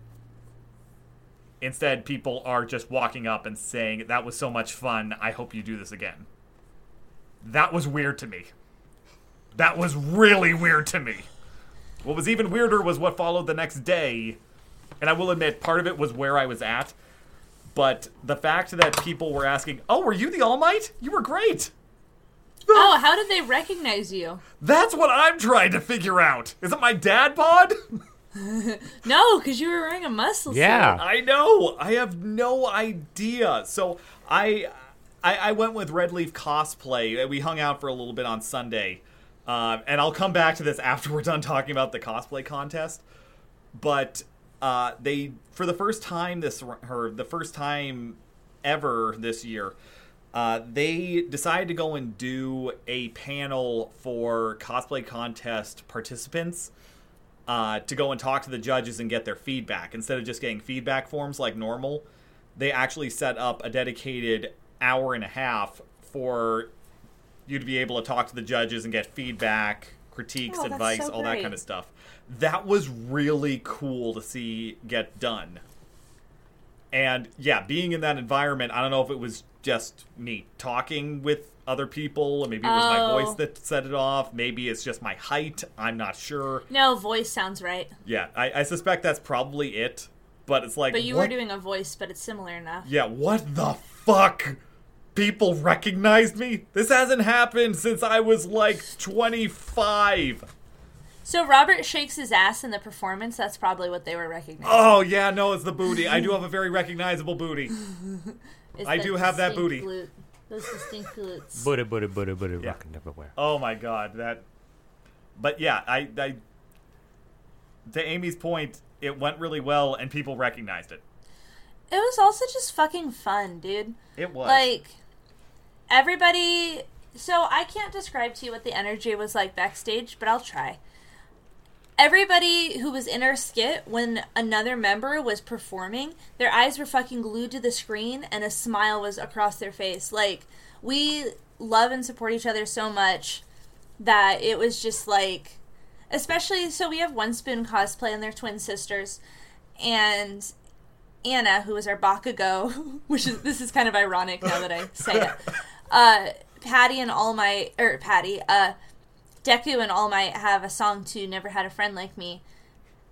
Instead, people are just walking up and saying, That was so much fun. I hope you do this again. That was weird to me. That was really weird to me. What was even weirder was what followed the next day. And I will admit, part of it was where I was at. But the fact that people were asking, Oh, were you the All Might? You were great. Oh, how did they recognize you? That's what I'm trying to figure out. Is it my dad bod? No, because you were wearing a muscle suit. Yeah. I know. I have no idea. So I, I, I went with Red Leaf cosplay. We hung out for a little bit on Sunday, uh, and I'll come back to this after we're done talking about the cosplay contest. But uh, they, for the first time this, her the first time ever this year, uh, they decided to go and do a panel for cosplay contest participants uh, to go and talk to the judges and get their feedback instead of just getting feedback forms like normal. they actually set up a dedicated hour and a half for you to be able to talk to the judges and get feedback, critiques, Oh, advice, so all that kind of stuff. That was really cool to see get done. And yeah, being in that environment, I don't know if it was just me talking with other people, or maybe it was my Oh. voice that set it off. Maybe it's just my height. I'm not sure. No, voice sounds right. Yeah, I, I suspect that's probably it. But it's like, But you what- were doing a voice, but it's similar enough. yeah, what the fuck? People recognized me? This hasn't happened since I was like 25. So Robert shakes his ass in the performance. That's probably what they were recognizing. Oh, yeah, no, it's the booty. I do have a very recognizable booty. Is I the do have that distinct booty. glute. Those distinct glutes. Buddha, Buddha, Buddha, Buddha, Yeah. rockin' everywhere. Oh my god, that. But yeah, I, I. To Amy's point, it went really well and people recognized it. It was also just fucking fun, dude. It was. Like everybody. So I can't describe to you what the energy was like backstage, but I'll try. Everybody who was in our skit when another member was performing, their eyes were fucking glued to the screen and a smile was across their face. Like we love and support each other so much that it was just like especially so we have one spoon cosplay and they're twin sisters and Anna, who is our Bakugo, which is this is kind of ironic now that I say it. Uh, Patty and All Might, or Patty, uh, Deku and All Might have a song to "Never Had a Friend Like Me,"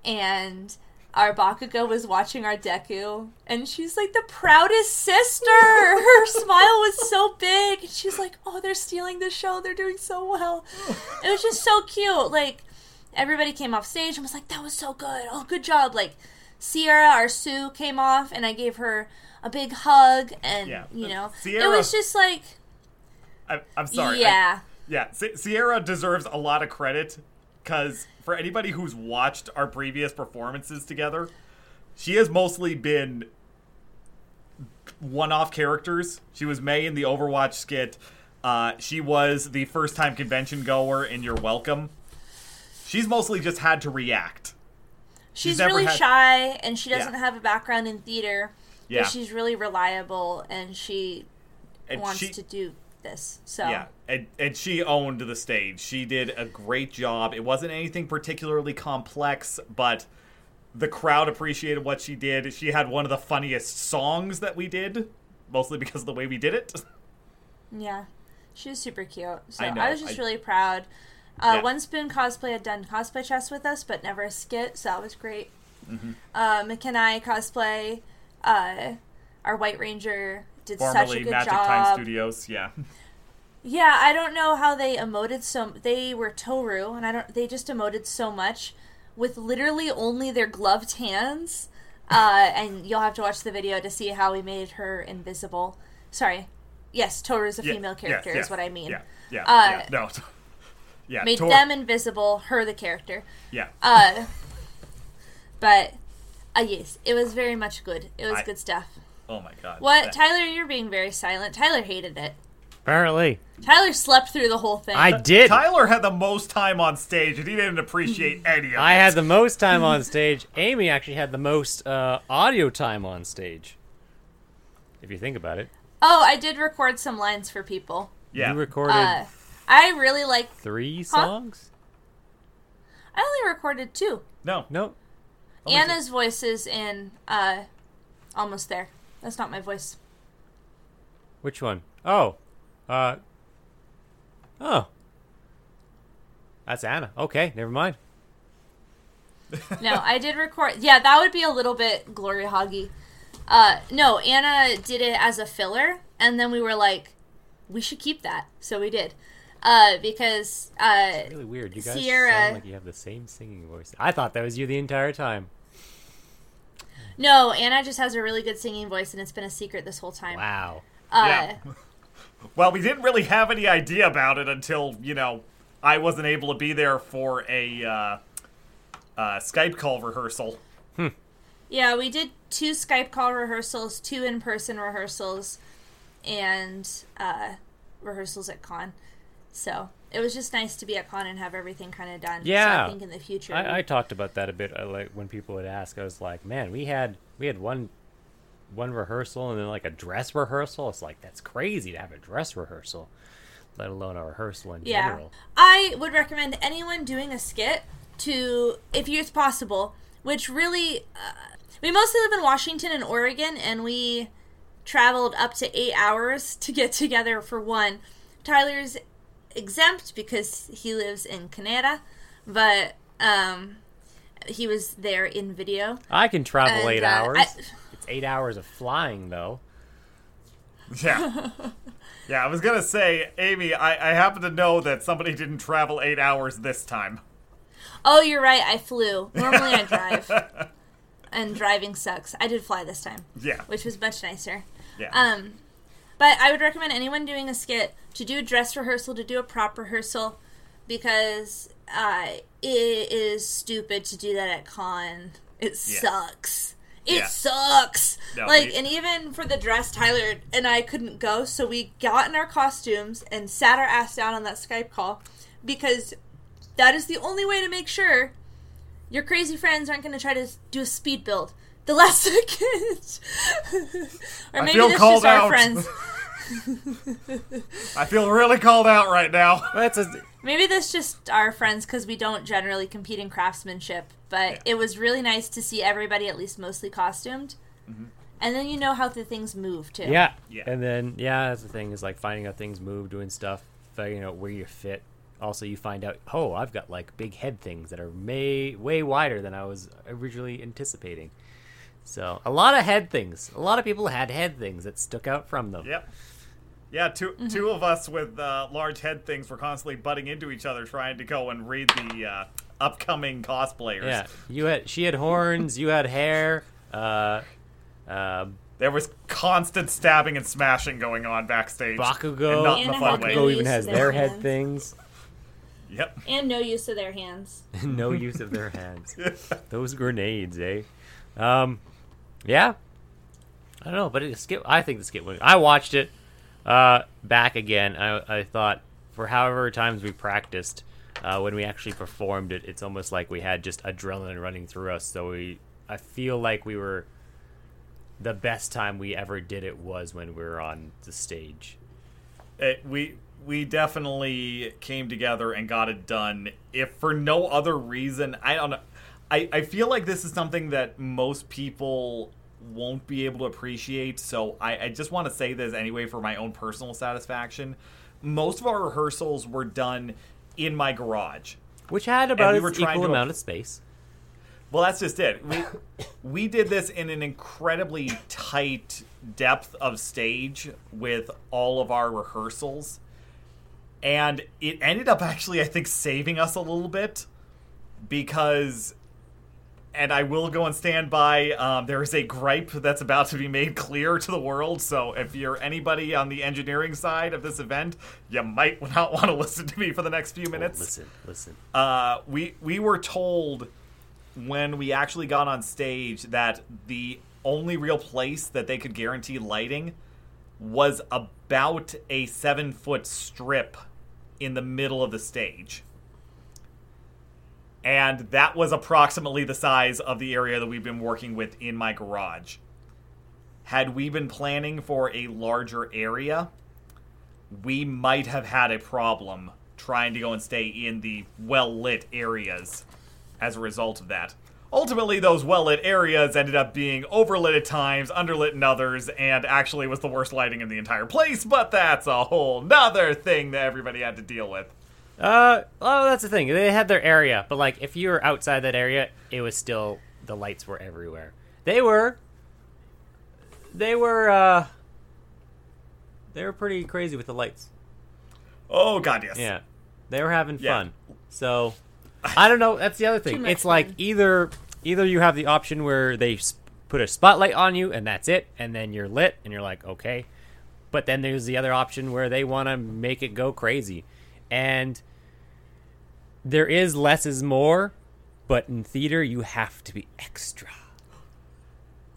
and our Bakugo was watching our Deku, and she's like the proudest sister. Her smile was so big, and she's like, "Oh, they're stealing the show. They're doing so well." It was just so cute. Like everybody came off stage and was like, "That was so good. Oh, good job!" Like Sierra, our Tsu, came off, and I gave her a big hug, and Yeah. you know, it was just like, I, I'm sorry. I- yeah, Sierra deserves a lot of credit because for anybody who's watched our previous performances together, she has mostly been one-off characters. She was Mei in the Overwatch skit. Uh, she was the first-time convention goer in Your Welcome. She's mostly just had to react. she's, never really had- shy, and she doesn't Yeah. have a background in theater. Yeah, But she's really reliable, and she and wants she, to do this. So Yeah, and, and she owned the stage. She did a great job. It wasn't anything particularly complex, but the crowd appreciated what she did. She had one of the funniest songs that we did, mostly because of the way we did it. Yeah, she was super cute. So I I, was just I- really proud. Uh, Yeah. One Spoon Cosplay had done cosplay chess with us, but never a skit, so that was great. Mm-hmm. Uh, McKenna Cosplay, uh, our White Ranger, did such a Formerly good Magic job. Time Studios. Yeah, Yeah, I don't know how they emoted so. They were Toru, and I don't. They just emoted so much with literally only their gloved hands. Uh, and you'll have to watch the video to see how we made her invisible. Sorry, yes, Toru is a Yeah, female character, yes, is what I mean. Yeah, yeah, Uh, yeah. No, yeah. Made Tor- them invisible, her the character. Yeah, Uh, but uh, yes, it was very much good. It was I- good stuff. Oh my god. What, That- Tyler? You're being very silent. Tyler hated it. Apparently, Tyler slept through the whole thing. I did. Tyler had the most time on stage, and he didn't appreciate any of I had the most time on stage. Amy actually had the most uh, audio time on stage. If you think about it, oh, I did record some lines for people. Yeah, you recorded Uh, I really like. three songs. I only recorded two. no, No, Only. Anna's voice is in. Uh, almost there. That's not my voice. which one? Oh, uh, oh, that's Anna. Okay, never mind. No, I did record. Yeah, that would be a little bit glory hoggy. Uh, no, Anna did it as a filler, and then we were like, we should keep that, so we did. Uh, because uh, Really weird. You guys Sierra- sound like you have the same singing voice. I thought that was you the entire time. No, Anna just has a really good singing voice, and it's been a secret this whole time. Wow. Uh, Yeah. Well, we didn't really have any idea about it until, you know, I wasn't able to be there for a uh, uh, Skype call rehearsal. Yeah, we did two Skype call rehearsals, two in person rehearsals, and uh, rehearsals at con. So it was just nice to be at con and have everything kind of done. So Yeah. I think in the future. I, I talked about that a bit. I, like when people would ask, I was like, "Man, we had we had one one rehearsal and then like a dress rehearsal. It's like that's crazy to have a dress rehearsal, let alone a rehearsal in Yeah. general. I would recommend anyone doing a skit to, if it's possible, which really, uh, we mostly live in Washington and Oregon, and we traveled up to eight hours to get together for one. Tyler's exempt because he lives in Canada, but um, he was there in video. I can travel And, eight uh, hours. I- it's eight hours of flying though. Yeah. yeah, I was going to say, Amy, I, I happen to know that somebody didn't travel eight hours this time. Oh, you're right. I flew. Normally I drive, and driving sucks. I did fly this time. Yeah. which was much nicer. Yeah. Um, but I would recommend anyone doing a skit to do a dress rehearsal, to do a prop rehearsal, because uh, it is stupid to do that at con. It Yeah. sucks. It Yeah. sucks. No, like, we- and even for the dress, Tyler and I couldn't go, so we got in our costumes and sat our ass down on that Skype call because that is the only way to make sure your crazy friends aren't going to try to do a speed build the last second. or I maybe feel that's called just our friends. I feel really called out right now. That's a, Maybe that's just our friends because we don't generally compete in craftsmanship. But Yeah. it was really nice to see everybody at least mostly costumed. Mm-hmm. And then you know how the things move too. yeah. Yeah. And then yeah, that's the thing is like finding out things move, doing stuff, figuring out where you fit. Also, you find out, oh, I've got like big head things that are may way wider than I was originally anticipating. So a lot of head things. A lot of people had head things that stuck out from them. Yep. Yeah, 2 two of us with uh, large head things were constantly butting into each other, trying to go and read the uh, upcoming cosplayers. Yeah, you had she had horns, you had hair. Uh, uh, There was constant stabbing and smashing going on backstage. Bakugo, And not in And the a fun Bakugo way. Bakugo even has their their head hands. things. Yep. And no use of their hands. no use of their hands. Those grenades, eh? Um, yeah. I don't know, but it skip. I think the skit went. I watched it uh, back again. I, I thought for however times we practiced, uh, when we actually performed it, it's almost like we had just adrenaline running through us. So we, I feel like we were. The best time we ever did it was when we were on the stage. It- we we definitely came together and got it done. If for no other reason, I don't know. I, I feel like this is something that most people won't be able to appreciate. So I, I just want to say this anyway for my own personal satisfaction. Most of our rehearsals were done in my garage. Which had about we its equal to- amount of space. Well, that's just it. We we did this in an incredibly tight depth of stage with all of our rehearsals. And it ended up actually I think saving us a little bit because and I will go and stand by. Um, there is a gripe that's about to be made clear to the world. So if you're anybody on the engineering side of this event, you might not want to listen to me for the next few minutes Listen, listen. uh, we we were told when we actually got on stage that the only real place that they could guarantee lighting was about a seven foot strip in the middle of the stage. And that was approximately the size of the area that we've been working with in my garage. Had we been planning for a larger area, we might have had a problem trying to go and stay in the well lit areas as a result of that. Ultimately, those well lit areas ended up being overlit at times, underlit in others, and actually was the worst lighting in the entire place, but that's a whole nother thing that everybody had to deal with. Uh, oh, that's the thing. They had their area, but like if you were outside that area, it was still the lights were everywhere. They were. They were. uh They were pretty crazy with the lights. Oh, god, yes. Yeah, they were having Yeah. fun. So I don't know. That's the other thing. It's like fun. either either you have the option where they put a spotlight on you and that's it, and then you're lit, and you're like okay. But then there's the other option where they want to make it go crazy, and there is less is more, but in theater you have to be extra.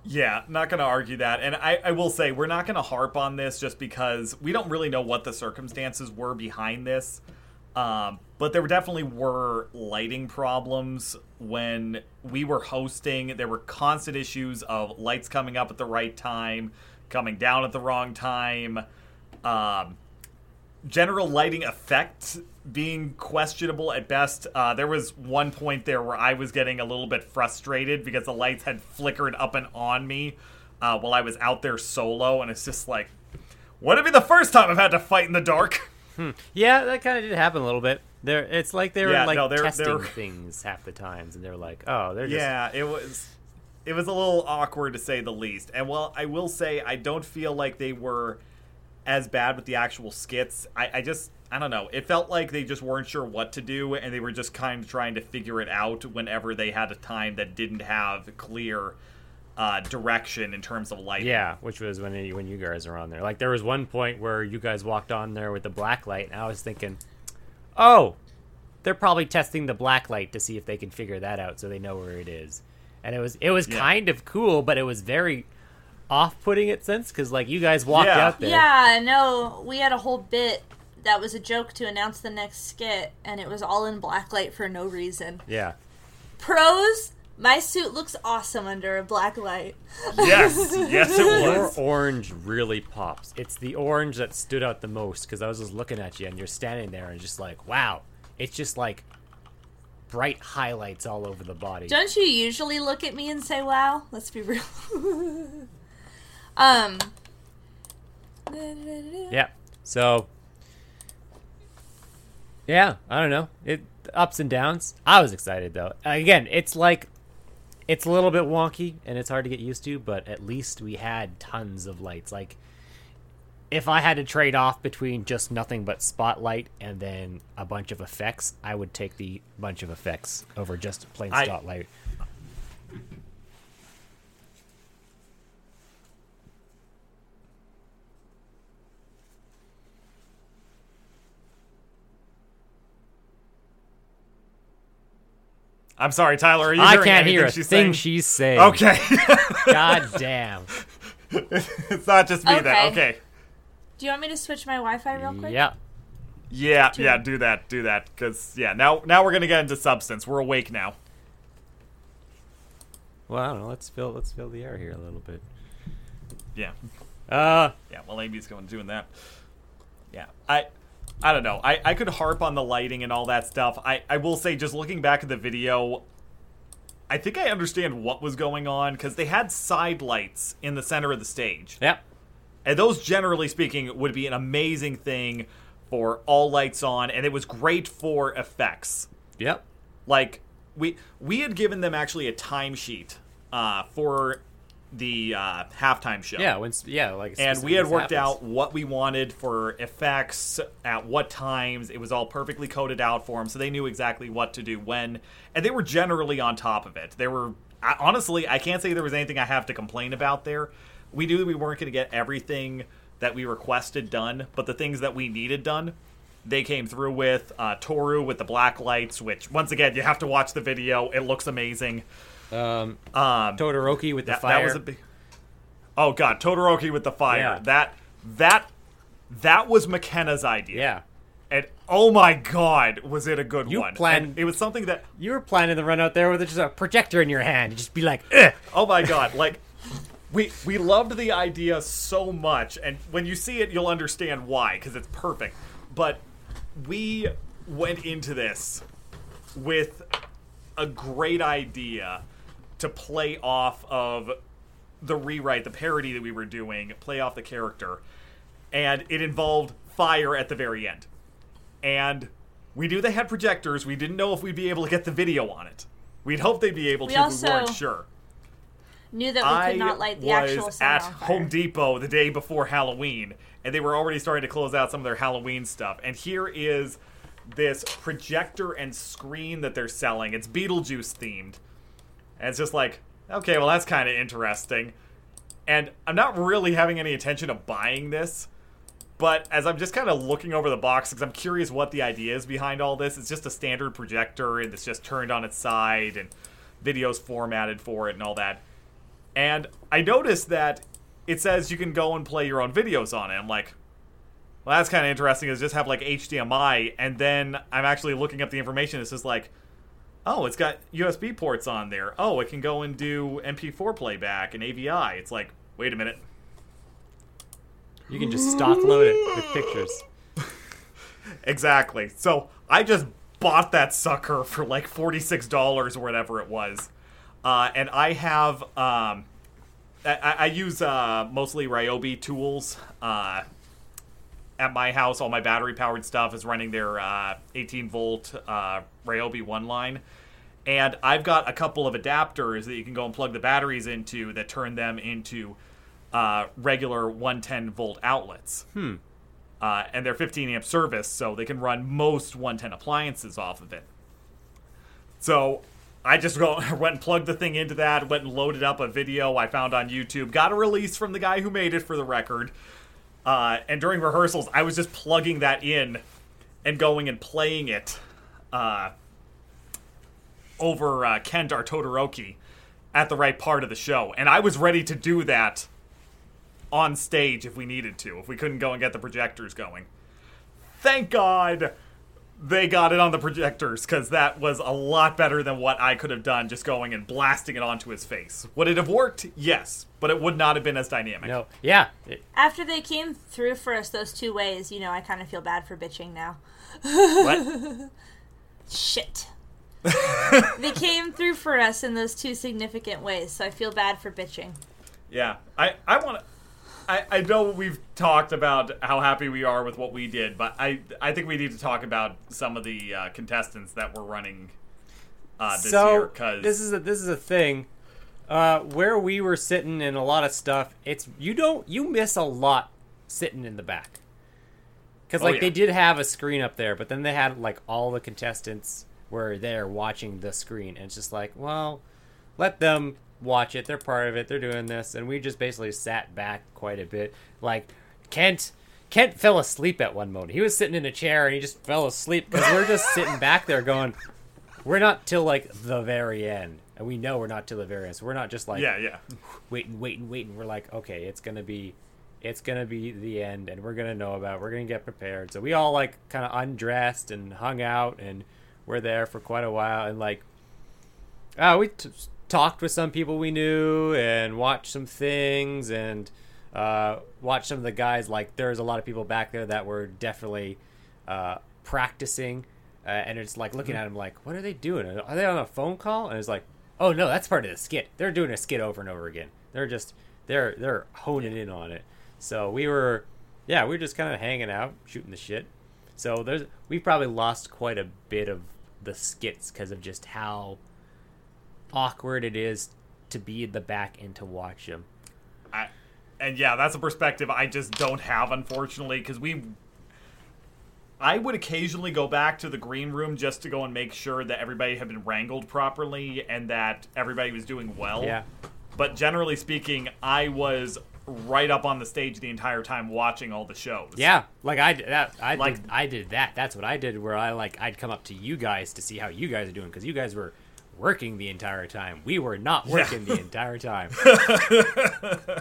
Yeah, not going to argue that. And I, I will say, we're not going to harp on this just because we don't really know what the circumstances were behind this. Um, but there definitely were lighting problems when we were hosting. There were constant issues of lights coming up at the right time, coming down at the wrong time, um, general lighting effect being questionable at best. Uh, there was one point there where I was getting a little bit frustrated because the lights had flickered up and on me uh, while I was out there solo, and it's just like, would it be the first time I've had to fight in the dark? Yeah, that kind of did happen a little bit. There, it's like they were Yeah, like no, they're- testing they're- things half the times, and they're like, "Oh, they're just Yeah, it was it was a little awkward to say the least. And while I will say I don't feel like they were as bad with the actual skits, I, I just I don't know. It felt like they just weren't sure what to do and they were just kind of trying to figure it out whenever they had a time that didn't have clear uh, direction in terms of lighting. Yeah, which was when you, when you guys were on there. Like there was one point where you guys walked on there with the black light, and I was thinking, oh, they're probably testing the black light to see if they can figure that out, so they know where it is. And it was it was Yeah. kind of cool, but it was very off-putting it since? because like you guys walked Yeah. out there. Yeah, no, we had a whole bit that was a joke to announce the next skit, and it was all in black light for no reason. Yeah. Pros: my suit looks awesome under a black light. Yes, yes it Your was. orange really pops. It's the orange that stood out the most because I was just looking at you and you're standing there and just like, wow, it's just like bright highlights all over the body. Don't you usually look at me and say, "Wow"? Let's be real. um. Yeah. So. Yeah, I don't know. It ups and downs. I was excited though. Again, it's like it's a little bit wonky and it's hard to get used to, but at least we had tons of lights. Like if I had to trade off between just nothing but spotlight and then a bunch of effects, I would take the bunch of effects over just plain I- I'm sorry, Tyler. Are you I hearing can't hear a anything thing she's saying? she's saying. Okay, God damn. it's not just me then. Okay. Okay. Do you want me to switch my Wi-Fi real quick? Yeah. Yeah, yeah, do that, do that, because yeah, now now we're gonna get into substance. We're awake now. Well, I don't know. Let's fill let's fill the air here a little bit. Yeah, Uh, yeah. Well, Amy's going doing that. Yeah, I, I don't know. I I could harp on the lighting and all that stuff. I I will say, just looking back at the video, I think I understand what was going on because they had side lights in the center of the stage. yeah. And those, generally speaking, would be an amazing thing for all lights on, and it was great for effects. Yep. like we we had given them actually a timesheet uh, for the uh, halftime show. Yeah, when yeah, like and we had worked happens. out what we wanted for effects at what times. It was all perfectly coded out for them, so they knew exactly what to do when, and they were generally on top of it. They were I, honestly, I can't say there was anything I have to complain about there. We knew we weren't going to get everything that we requested done, but the things that we needed done, they came through with. Uh, Toru with the black lights, which once again you have to watch the video. It looks amazing. Um Um, Todoroki with the that, fire. that was a big. Oh god, Todoroki with the fire. Yeah. That that that was McKenna's idea. yeah. And oh my god, was it a good You one? planned- And it was something that You were planning to run out there with just a projector in your hand and just be like, Ugh! oh my god, like we we loved the idea so much and when you see it you'll understand why cuz it's perfect. But we went into this with a great idea to play off of the rewrite, the parody that we were doing, play off the character, and it involved fire at the very end. And we knew they had projectors. We didn't know if we'd be able to get the video on it. We'd hope they'd be able We to, but also we weren't sure. Knew that we I could not light the was actual sun at fire. Home Depot the day before Halloween, and they were already starting to close out some of their Halloween stuff. And here is this projector and screen that they're selling. It's Beetlejuice themed. And it's just like, okay, well, that's kind of interesting. And I'm not really having any intention of buying this, but as I'm just kind of looking over the box, because I'm curious what the idea is behind all this, it's just a standard projector and it's just turned on its side and videos formatted for it and all that. And I noticed that it says you can go and play your own videos on it. I'm like, well, that's kind of interesting. Is just have like HDMI, and then I'm actually looking up the information. It's just like, oh, it's got USB ports on there. Oh, it can go and do MP4 playback and AVI. It's like, wait a minute. You can just stock load it with pictures. Exactly. So I just bought that sucker for like forty six dollars or whatever it was, uh, and I have um, I, I use uh, mostly Ryobi tools. Uh, at my house, all my battery powered stuff is running their uh, 18 volt uh, Ryobi one line. And I've got a couple of adapters that you can go and plug the batteries into that turn them into uh, regular 110 volt outlets. Hmm. Uh, and they're 15 amp service, so they can run most 110 appliances off of it. So I just go, went and plugged the thing into that, went and loaded up a video I found on YouTube, got a release from the guy who made it for the record. Uh, and during rehearsals, I was just plugging that in and going and playing it uh, over uh, Kendar Todoroki at the right part of the show. And I was ready to do that on stage if we needed to, if we couldn't go and get the projectors going. Thank God they got it on the projectors because that was a lot better than what I could have done just going and blasting it onto his face. Would it have worked? Yes, but it would not have been as dynamic. No, yeah, it- After they came through for us those two ways, you know, I kind of feel bad for bitching now. what? Shit. they came through for us in those two significant ways, so I feel bad for bitching. Yeah, I I want to. I, I know we've talked about how happy we are with what we did, but I I think we need to talk about some of the uh, contestants that were running uh, this so year because this is a this is a thing. Uh, where we were sitting in a lot of stuff, it's you don't you miss a lot sitting in the back. Because Oh, like yeah. they did have a screen up there, but then they had like all the contestants were there watching the screen, and it's just like, well, let them watch it. They're part of it. They're doing this, and we just basically sat back quite a bit. Like Kent, Kent fell asleep at one moment. He was sitting in a chair and he just fell asleep because we're just sitting back there going, we're not till like the very end, and we know we're not till the very end. So we're not just like yeah yeah waiting, waiting, waiting. We're like, okay, it's gonna be, it's gonna be the end, and we're gonna know about. It. We're gonna get prepared. So we all like kind of undressed and hung out, and we're there for quite a while, and like, uh, we t- talked with some people we knew, and watched some things, and uh, watched some of the guys. Like, there's a lot of people back there that were definitely uh, practicing. Uh, and it's like looking at them like, what are they doing? Are they on a phone call? And it's like, oh no, that's part of the skit. They're doing a skit over and over again. They're just they're they're honing in on it. So we were, yeah, we were just kind of hanging out, shooting the shit. So there's we probably lost quite a bit of the skits because of just how awkward it is to be in the back and to watch them. I, and yeah, that's a perspective I just don't have, unfortunately, because we. I would occasionally go back to the green room just to go and make sure that everybody had been wrangled properly and that everybody was doing well. Yeah. But generally speaking, I was right up on the stage the entire time watching all the shows. Yeah, like I that I Like- did, I did that. That's what I did. Where I like I'd come up to you guys to see how you guys are doing because you guys were working the entire time. We were not working the entire time.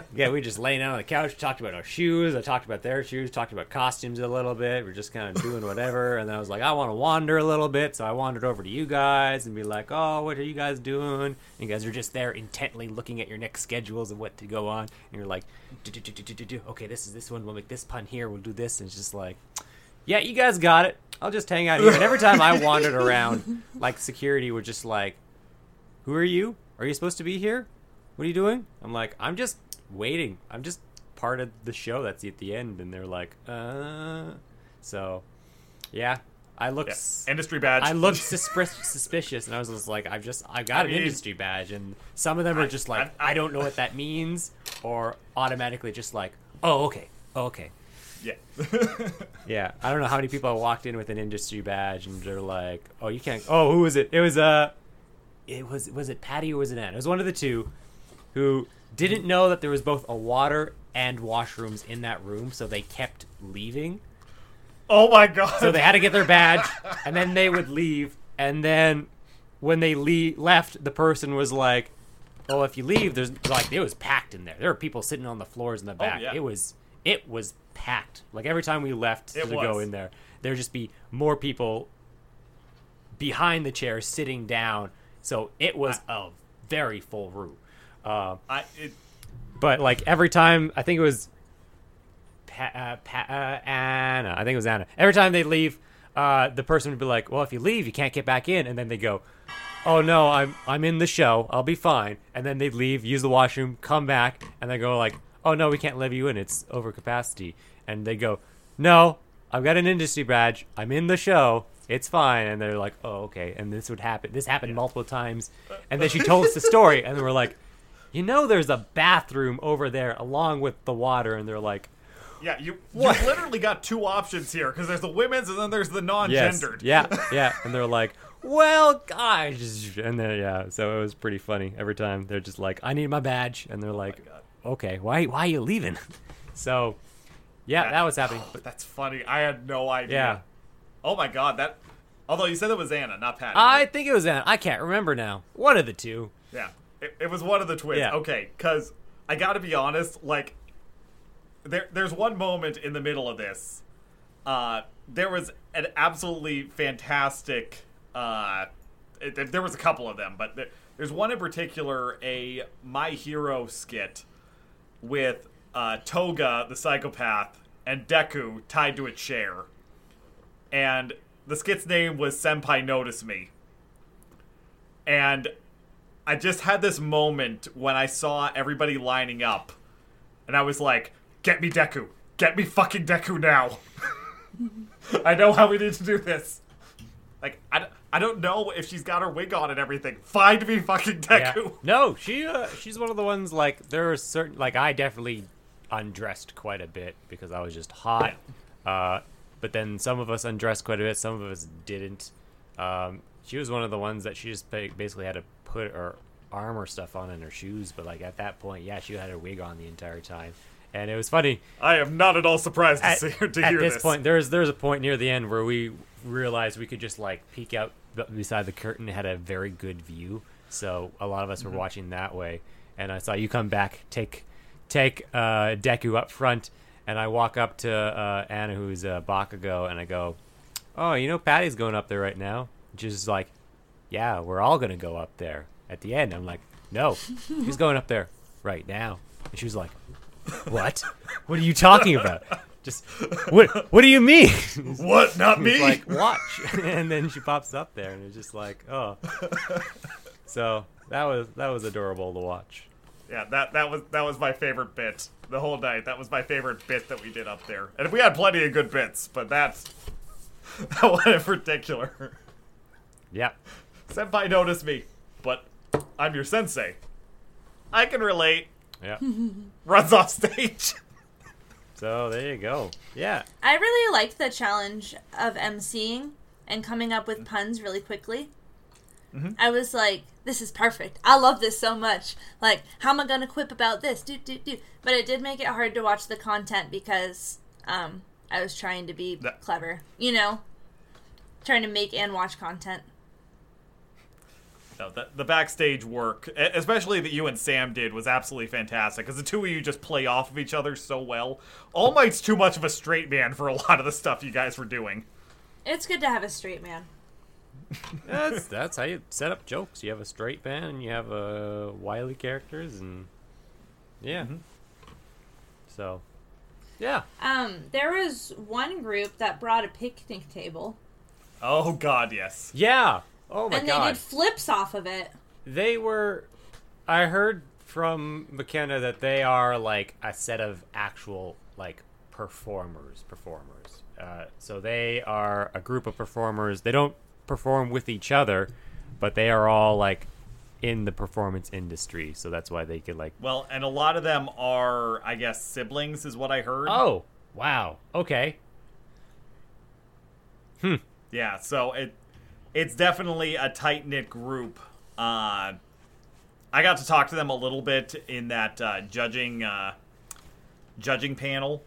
yeah, we just laying down on the couch, talked about our shoes. I talked about their shoes, talked about costumes a little bit. We're just kind of doing whatever. And then I was like, I want to wander a little bit, so I wandered over to you guys and be like, Oh, what are you guys doing? And you guys are just there intently looking at your next schedules and what to go on. And you're like. Okay, this is this one. We'll make this pun here. We'll do this. And it's just like, yeah, you guys got it. I'll just hang out here. And every time I wandered around, like security were just like, "Who are you? Are you supposed to be here? What are you doing?" I'm like, "I'm just waiting. I'm just part of the show that's at the end." And they're like, "Uh." So, yeah, I looked. Yeah. Industry badge. I looked suspicious, suspicious, and I was just like, I've just, I've got I an mean- industry badge, and some of them are just like, I- I, don't know what that means, or automatically just like, oh, okay, oh, okay. Yeah. Yeah, I don't know how many people have walked in with an industry badge and they're like, "Oh, you can't." Oh, who was it? It was uh, it was was it Patty or was it Ann? It was one of the two who didn't know that there was both a water and washrooms in that room, so they kept leaving. oh my god. So they had to get their badge, and then they would leave. And then when they le- left, the person was like, "Oh, if you leave, there's like it was packed in there. There were people sitting on the floors in the oh, back. yeah. It was it was packed. Like every time we left It to go in there, there'd just be more people behind the chairs sitting down. So it was a very full room. Uh, I it, but like every time, I think it was pa- uh, pa- uh, Anna. I think it was Anna. Every time they leave, uh, the person would be like, "Well, if you leave, you can't get back in." And then they go, "Oh no, I'm I'm in the show. I'll be fine." And then they'd leave, use the washroom, come back, and they go like, "Oh no, we can't let you in. It's over capacity." And they go, "No, I've got an industry badge. I'm in the show. It's fine." And they're like, "Oh okay." And this would happen. This happened multiple times. And then she told us the story, and we're like. You know, there's a bathroom over there along with the water, and they're like, yeah, you you literally got two options here because there's the women's and then there's the non-gendered. yeah, yeah, and they're like, well, gosh. and then yeah, so it was pretty funny every time. They're just like, I need my badge, and they're like, oh God. okay, why, why are you leaving? So, yeah, that was happening. Oh, that's funny. I had no idea. Yeah, Oh my god, that. Although you said it was Anna, not Patty. I think it was Anna. I can't remember now. One of the two. Yeah, it, it was one of the twins. Yeah. Okay, because I got to be honest, like, there there's one moment in the middle of this. Uh, there was an absolutely fantastic. Uh, it, there was a couple of them, but there, there's one in particular, a My Hero skit with uh, Toga the psychopath and Deku tied to a chair, and the skit's name was Senpai Notice Me. And I just had this moment when I saw everybody lining up, and I was like, "Get me Deku! Get me fucking Deku now! I know how we need to do this." Like, I, I don't know if she's got her wig on and everything. Find me fucking Yeah. Deku. No, she uh, she's one of the ones like there are certain like I definitely undressed quite a bit because I was just hot. Uh, but then some of us undressed quite a bit, some of us didn't. Um, she was one of the ones that she just basically had to put her armor stuff on and her shoes. But like at that point, yeah, she had her wig on the entire time, and it was funny I am not at all surprised to, at, see, to at hear this, this. point there's there's a point near the end where we realized we could just like peek out beside the curtain it had a very good view so a lot of us were Mm-hmm. watching that way and i saw you come back take take uh deku up front and i walk up to uh anna who's a uh bakugo and i go oh you know patty's going up there right now. Just like yeah we're all gonna go up there at the end. I'm like no she's going up there right now. And she was like what? What are you talking about? Just what what do you mean? What? Not me. like watch. And then she pops up there and it's just like oh. So that was that was adorable to watch Yeah, that that was that was my favorite bit the whole night. That was my favorite bit that we did up there. And we had plenty of good bits, but that's that one in particular. yeah Senpai noticed me, but I'm your sensei. I can relate. yeah Runs off stage. so there you go yeah I really liked the challenge of emceeing and coming up with puns really quickly. Mm-hmm. I was like, this is perfect. I love this so much. Like, how am I going to quip about this? Do, do, do. But it did make it hard to watch the content because um, I was trying to be That- clever. You know? Trying to make and watch content. No, the, the backstage work, especially that you and Sam did, was absolutely fantastic because the two of you just play off of each other so well. All Might's too much of a straight man for a lot of the stuff you guys were doing. It's good to have a straight man. That's that's how you set up jokes you have a straight man and you have uh wily characters and yeah so yeah Um, there was one group that brought a picnic table, Oh God, yes. yeah oh my and god And they did flips off of it. They were. I heard from McKenna that they are like a set of actual like performers. Performers. Uh, so they are a group of performers. They don't perform with each other, but they are all like in the performance industry. So that's why they could like. Well, and a lot of them are, I guess, siblings, is what I heard. Oh wow. Okay. Hmm. Yeah, so it it's definitely a tight knit group. Uh, I got to talk to them a little bit in that uh, judging uh, judging panel.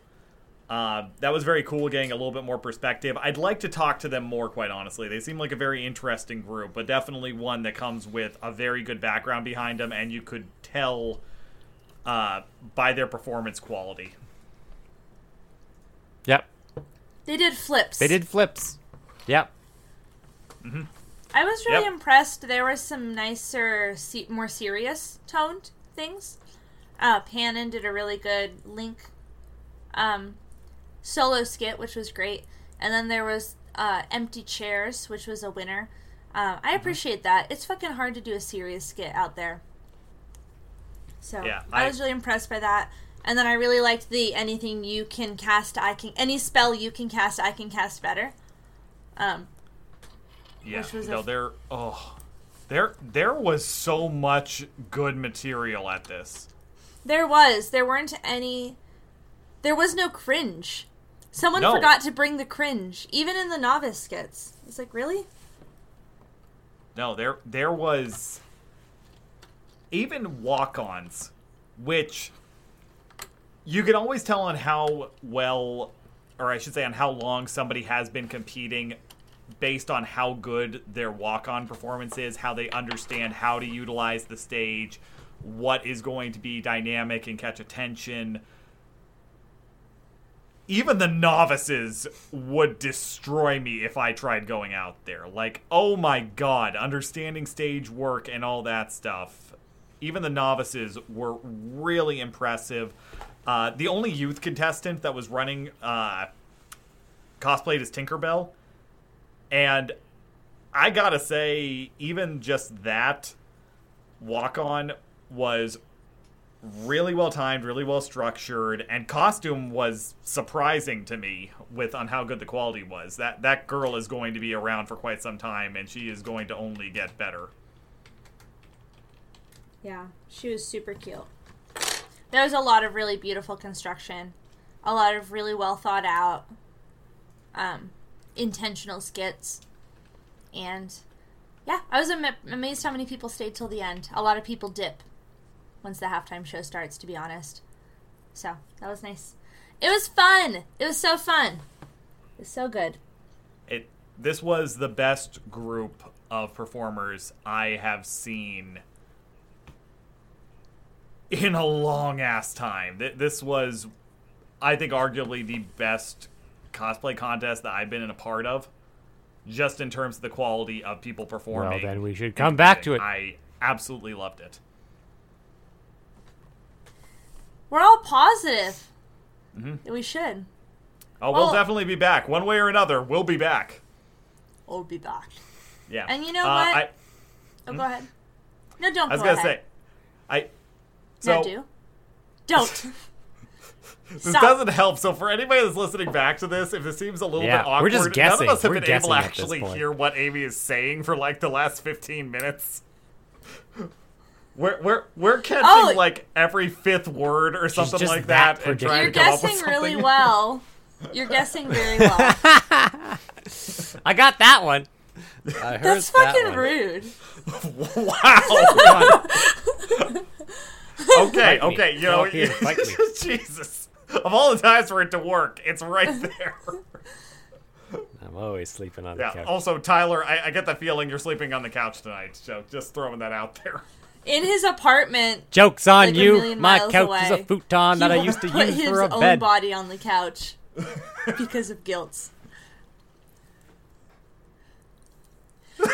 Uh, that was very cool, getting a little bit more perspective. I'd like to talk to them more, quite honestly. They seem like a very interesting group, but definitely one that comes with a very good background behind them, and you could tell uh, by their performance quality. Yep. They did flips. They did flips. Yep. I was really Yep. impressed. There were some nicer, more serious toned things. Uh, Pannon did a really good Link um, solo skit, which was great. And then there was uh, Empty Chairs, which was a winner. Mm-hmm. I appreciate that. It's fucking hard to do a serious skit out there. So Yeah, I, I- was really impressed by that. And then I really liked the anything you can cast, I can any spell you can cast, I can cast better. Um, Yeah, Which was a no, f- there. Oh, there, there was so much good material at this. There was. There weren't any. There was no cringe. Someone No. forgot to bring the cringe, even in the novice skits. It's like, really? No, there, there was even walk-ons, which you can always tell on how well, or I should say, on how long somebody has been competing, based on how good their walk-on performance is, how they understand how to utilize the stage, what is going to be dynamic and catch attention. Even the novices would destroy me if I tried going out there. Like, oh my god, understanding stage work and all that stuff. Even the novices were really impressive. Uh, the only youth contestant that was running uh, cosplayed as Tinkerbell. And I gotta say, even just that walk on was really well timed, really well structured, and costume was surprising to me with on how good the quality was. That that girl is going to be around for quite some time, and she is going to only get better. Yeah, she was super cute. There was a lot of really beautiful construction, a lot of really well thought out, um, intentional skits, and yeah, I was am- amazed how many people stayed till the end. A lot of people dip once the halftime show starts, to be honest. So that was nice. It was fun. It was so fun. It was so good. It this was the best group of performers I have seen in a long ass time. Th- This was, I think, arguably the best cosplay contest that I've been in a part of. Just in terms of the quality of people performing. Well, then we should come back to it. I absolutely loved it. We're all positive. We should. Oh, we'll Well- definitely be back. One way or another, we'll be back. We'll be back. Yeah. And you know Uh, what? I, Oh, go ahead. No, don't I was go gonna ahead. say, I. So no, do. Don't. this Stop. doesn't help. So for anybody that's listening back to this, if it seems a little Yeah, bit awkward, we're just guessing. none of us have We're been able to guessing at this actually hear what Amy is saying for like the last fifteen minutes. We're we're we're catching Oh. like every fifth word or something like that that, and trying You're to come up with guessing really well. You're guessing very well. I got that one. I heard That's that fucking one. rude. Wow. okay, Fight me. okay, you Come know, up here, fight me. Jesus. Of all the times for it to work, it's right there. I'm always sleeping on yeah. the couch. Also, Tyler, I, I get the feeling you're sleeping on the couch tonight, so just throwing that out there. In his apartment, Joke's on like you. My couch away, is a futon that I used to put use his for a own bed. body on the couch because of guilt.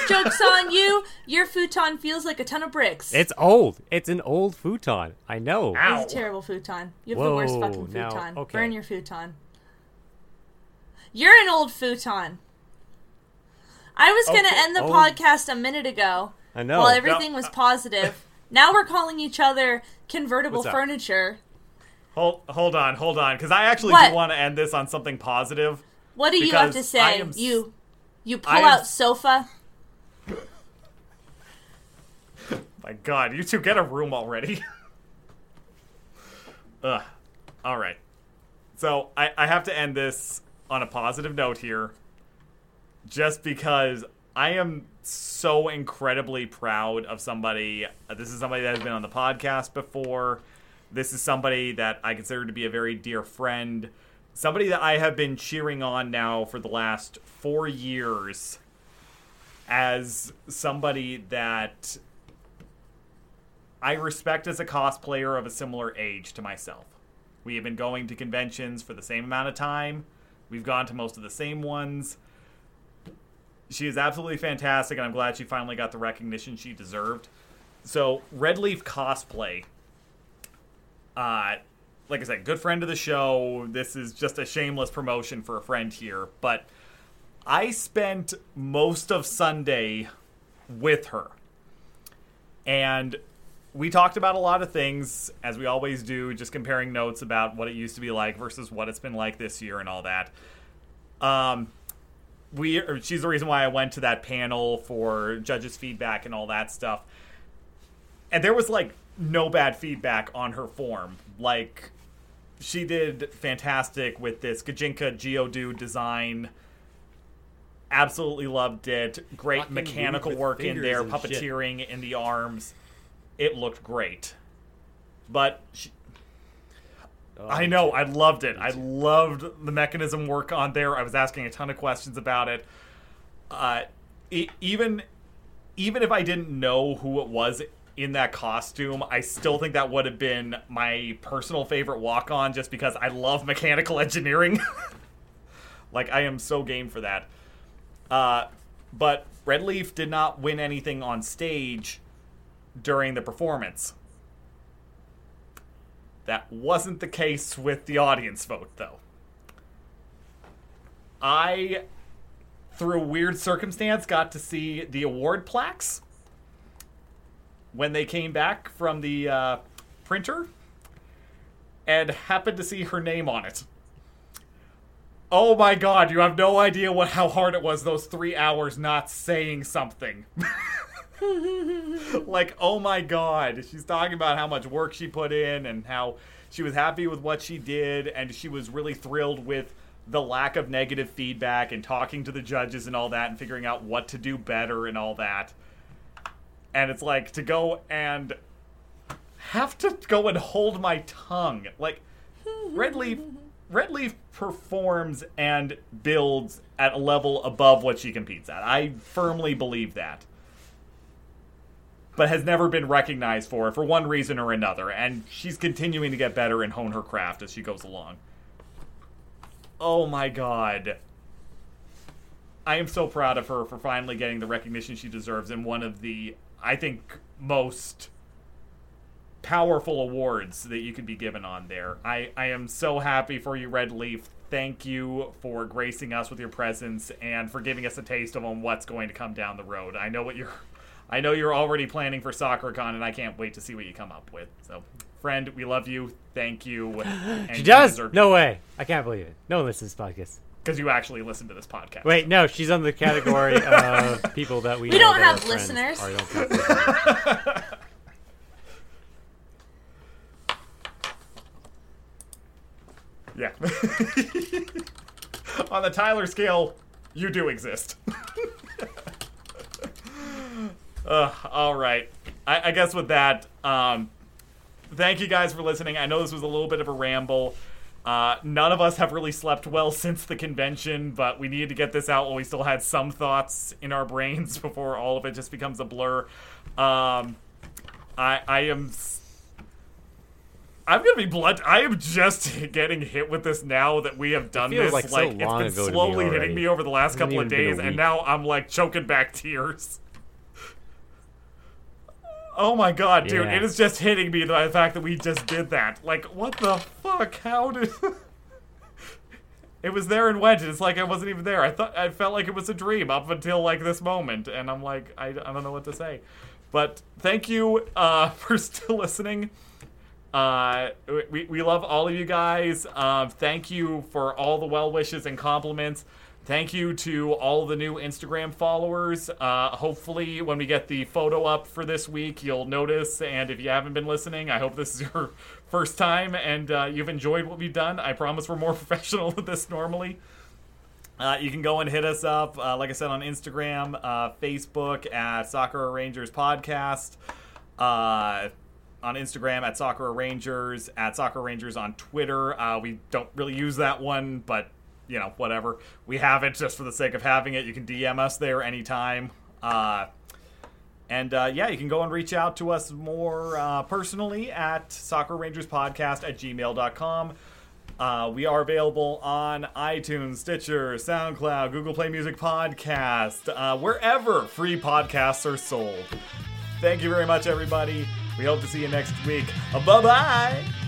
Jokes on you. Your futon feels like a ton of bricks. It's old. It's an old futon. I know. Ow. It's a terrible futon. You have the worst Whoa, fucking now, futon. okay. Burn your futon. You're an old futon. I was oh, gonna Okay, end the oh. podcast a minute ago I know. while everything No. was uh, positive. Now we're calling each other convertible furniture. Hold, hold on, hold on, because I actually What? do want to end this on something positive. What do you have to say? am You you pull am out sofa. My God, you two get a room already. Ugh. All right. So I, I have to end this on a positive note here, just because I am so incredibly proud of somebody. uh, This is somebody that has been on the podcast before. This is somebody that I consider to be a very dear friend. Somebody that I have been cheering on now for the last four years as somebody that I respect as a cosplayer of a similar age to myself. We have been going to conventions for the same amount of time. We've gone to most of the same ones. She is absolutely fantastic, and I'm glad she finally got the recognition she deserved. So, Red Leaf cosplay. Uh, like I said, good friend of the show. This is just a shameless promotion for a friend here, but I spent most of Sunday with her. And we talked about a lot of things, as we always do, just comparing notes about what it used to be like versus what it's been like this year and all that. Um, we she's the reason why I went to that panel for judges' feedback and all that stuff. And there was like no bad feedback on her form. Like she did fantastic with this Gijinka Geodude design. Absolutely loved it. Great Fucking mechanical work in there, and shit. puppeteering in the arms. It looked great. But she, Oh, I know, I loved it. I loved the mechanism work on there. I was asking a ton of questions about it. Uh, e even even if I didn't know who it was in that costume, I still think that would have been my personal favorite walk on just because I love mechanical engineering. like I am so game for that. Uh, but Red Leaf did not win anything on stage during the performance. That wasn't the case with the audience vote, though. I, through a weird circumstance, got to see the award plaques when they came back from the uh, printer and happened to see her name on it. Oh my god, you have no idea what how hard it was those three hours not saying something. like, oh my god. She's talking about how much work she put in and how she was happy with what she did and she was really thrilled with the lack of negative feedback and talking to the judges and all that and figuring out what to do better and all that. And it's like to go and have to go and hold my tongue. Like Red Leaf Red Leaf performs and builds at a level above what she competes at. I firmly believe that. But has never been recognized for for one reason or another, and she's continuing to get better and hone her craft as she goes along. Oh my god. I am so proud of her for finally getting the recognition she deserves in one of the, I think, most powerful awards that you could be given on there. I, I am so happy for you, Red Leaf. Thank you for gracing us with your presence and for giving us a taste of on what's going to come down the road. I know what you're I know you're already planning for SakuraCon and I can't wait to see what you come up with. So friend, we love you. Thank you. She does? No way. I can't believe it. No one listens to this podcast. because you actually listen to this podcast. Wait, no, she's on the category of people that we We don't that have listeners. or don't have listeners. Yeah. On the Tyler scale, you do exist. Uh, all right. I, I guess with that, um, thank you guys for listening. I know this was a little bit of a ramble. Uh, none of us have really slept well since the convention, but we needed to get this out while we still had some thoughts in our brains before all of it just becomes a blur. Um, I, I am. I'm gonna be blunt. I am just getting hit with this now that we have done this. like so it's been to me slowly hitting me over the last couple of even been a days, and now I'm like choking back tears. Oh my god, dude! Yeah. It is just hitting me the fact that we just did that. Like, what the fuck? How did? it was there and went. and It's like I wasn't even there. I thought I felt like it was a dream up until like this moment, and I'm like, I, I don't know what to say. But thank you uh, for still listening. Uh, we, we love all of you guys. Uh, thank you for all the well wishes and compliments. Thank you to all the new Instagram followers. Uh, hopefully, when we get the photo up for this week, you'll notice. And if you haven't been listening, I hope this is your first time and uh, you've enjoyed what we've done. I promise we're more professional than this normally. Uh, you can go and hit us up, uh, like I said, on Instagram, uh, Facebook at Sakura Rangers Podcast, uh, on Instagram at Sakura Rangers, at Sakura Rangers on Twitter. We don't really use that one, but you know, whatever. We have it just for the sake of having it. You can DM us there anytime. Uh, and uh, yeah, you can go and reach out to us more uh, personally at Sakura Rangers Podcast at gmail.com. Uh, we are available on iTunes, Stitcher, SoundCloud, Google Play Music Podcast, uh, wherever free podcasts are sold. Thank you very much, everybody. We hope to see you next week. Bye bye.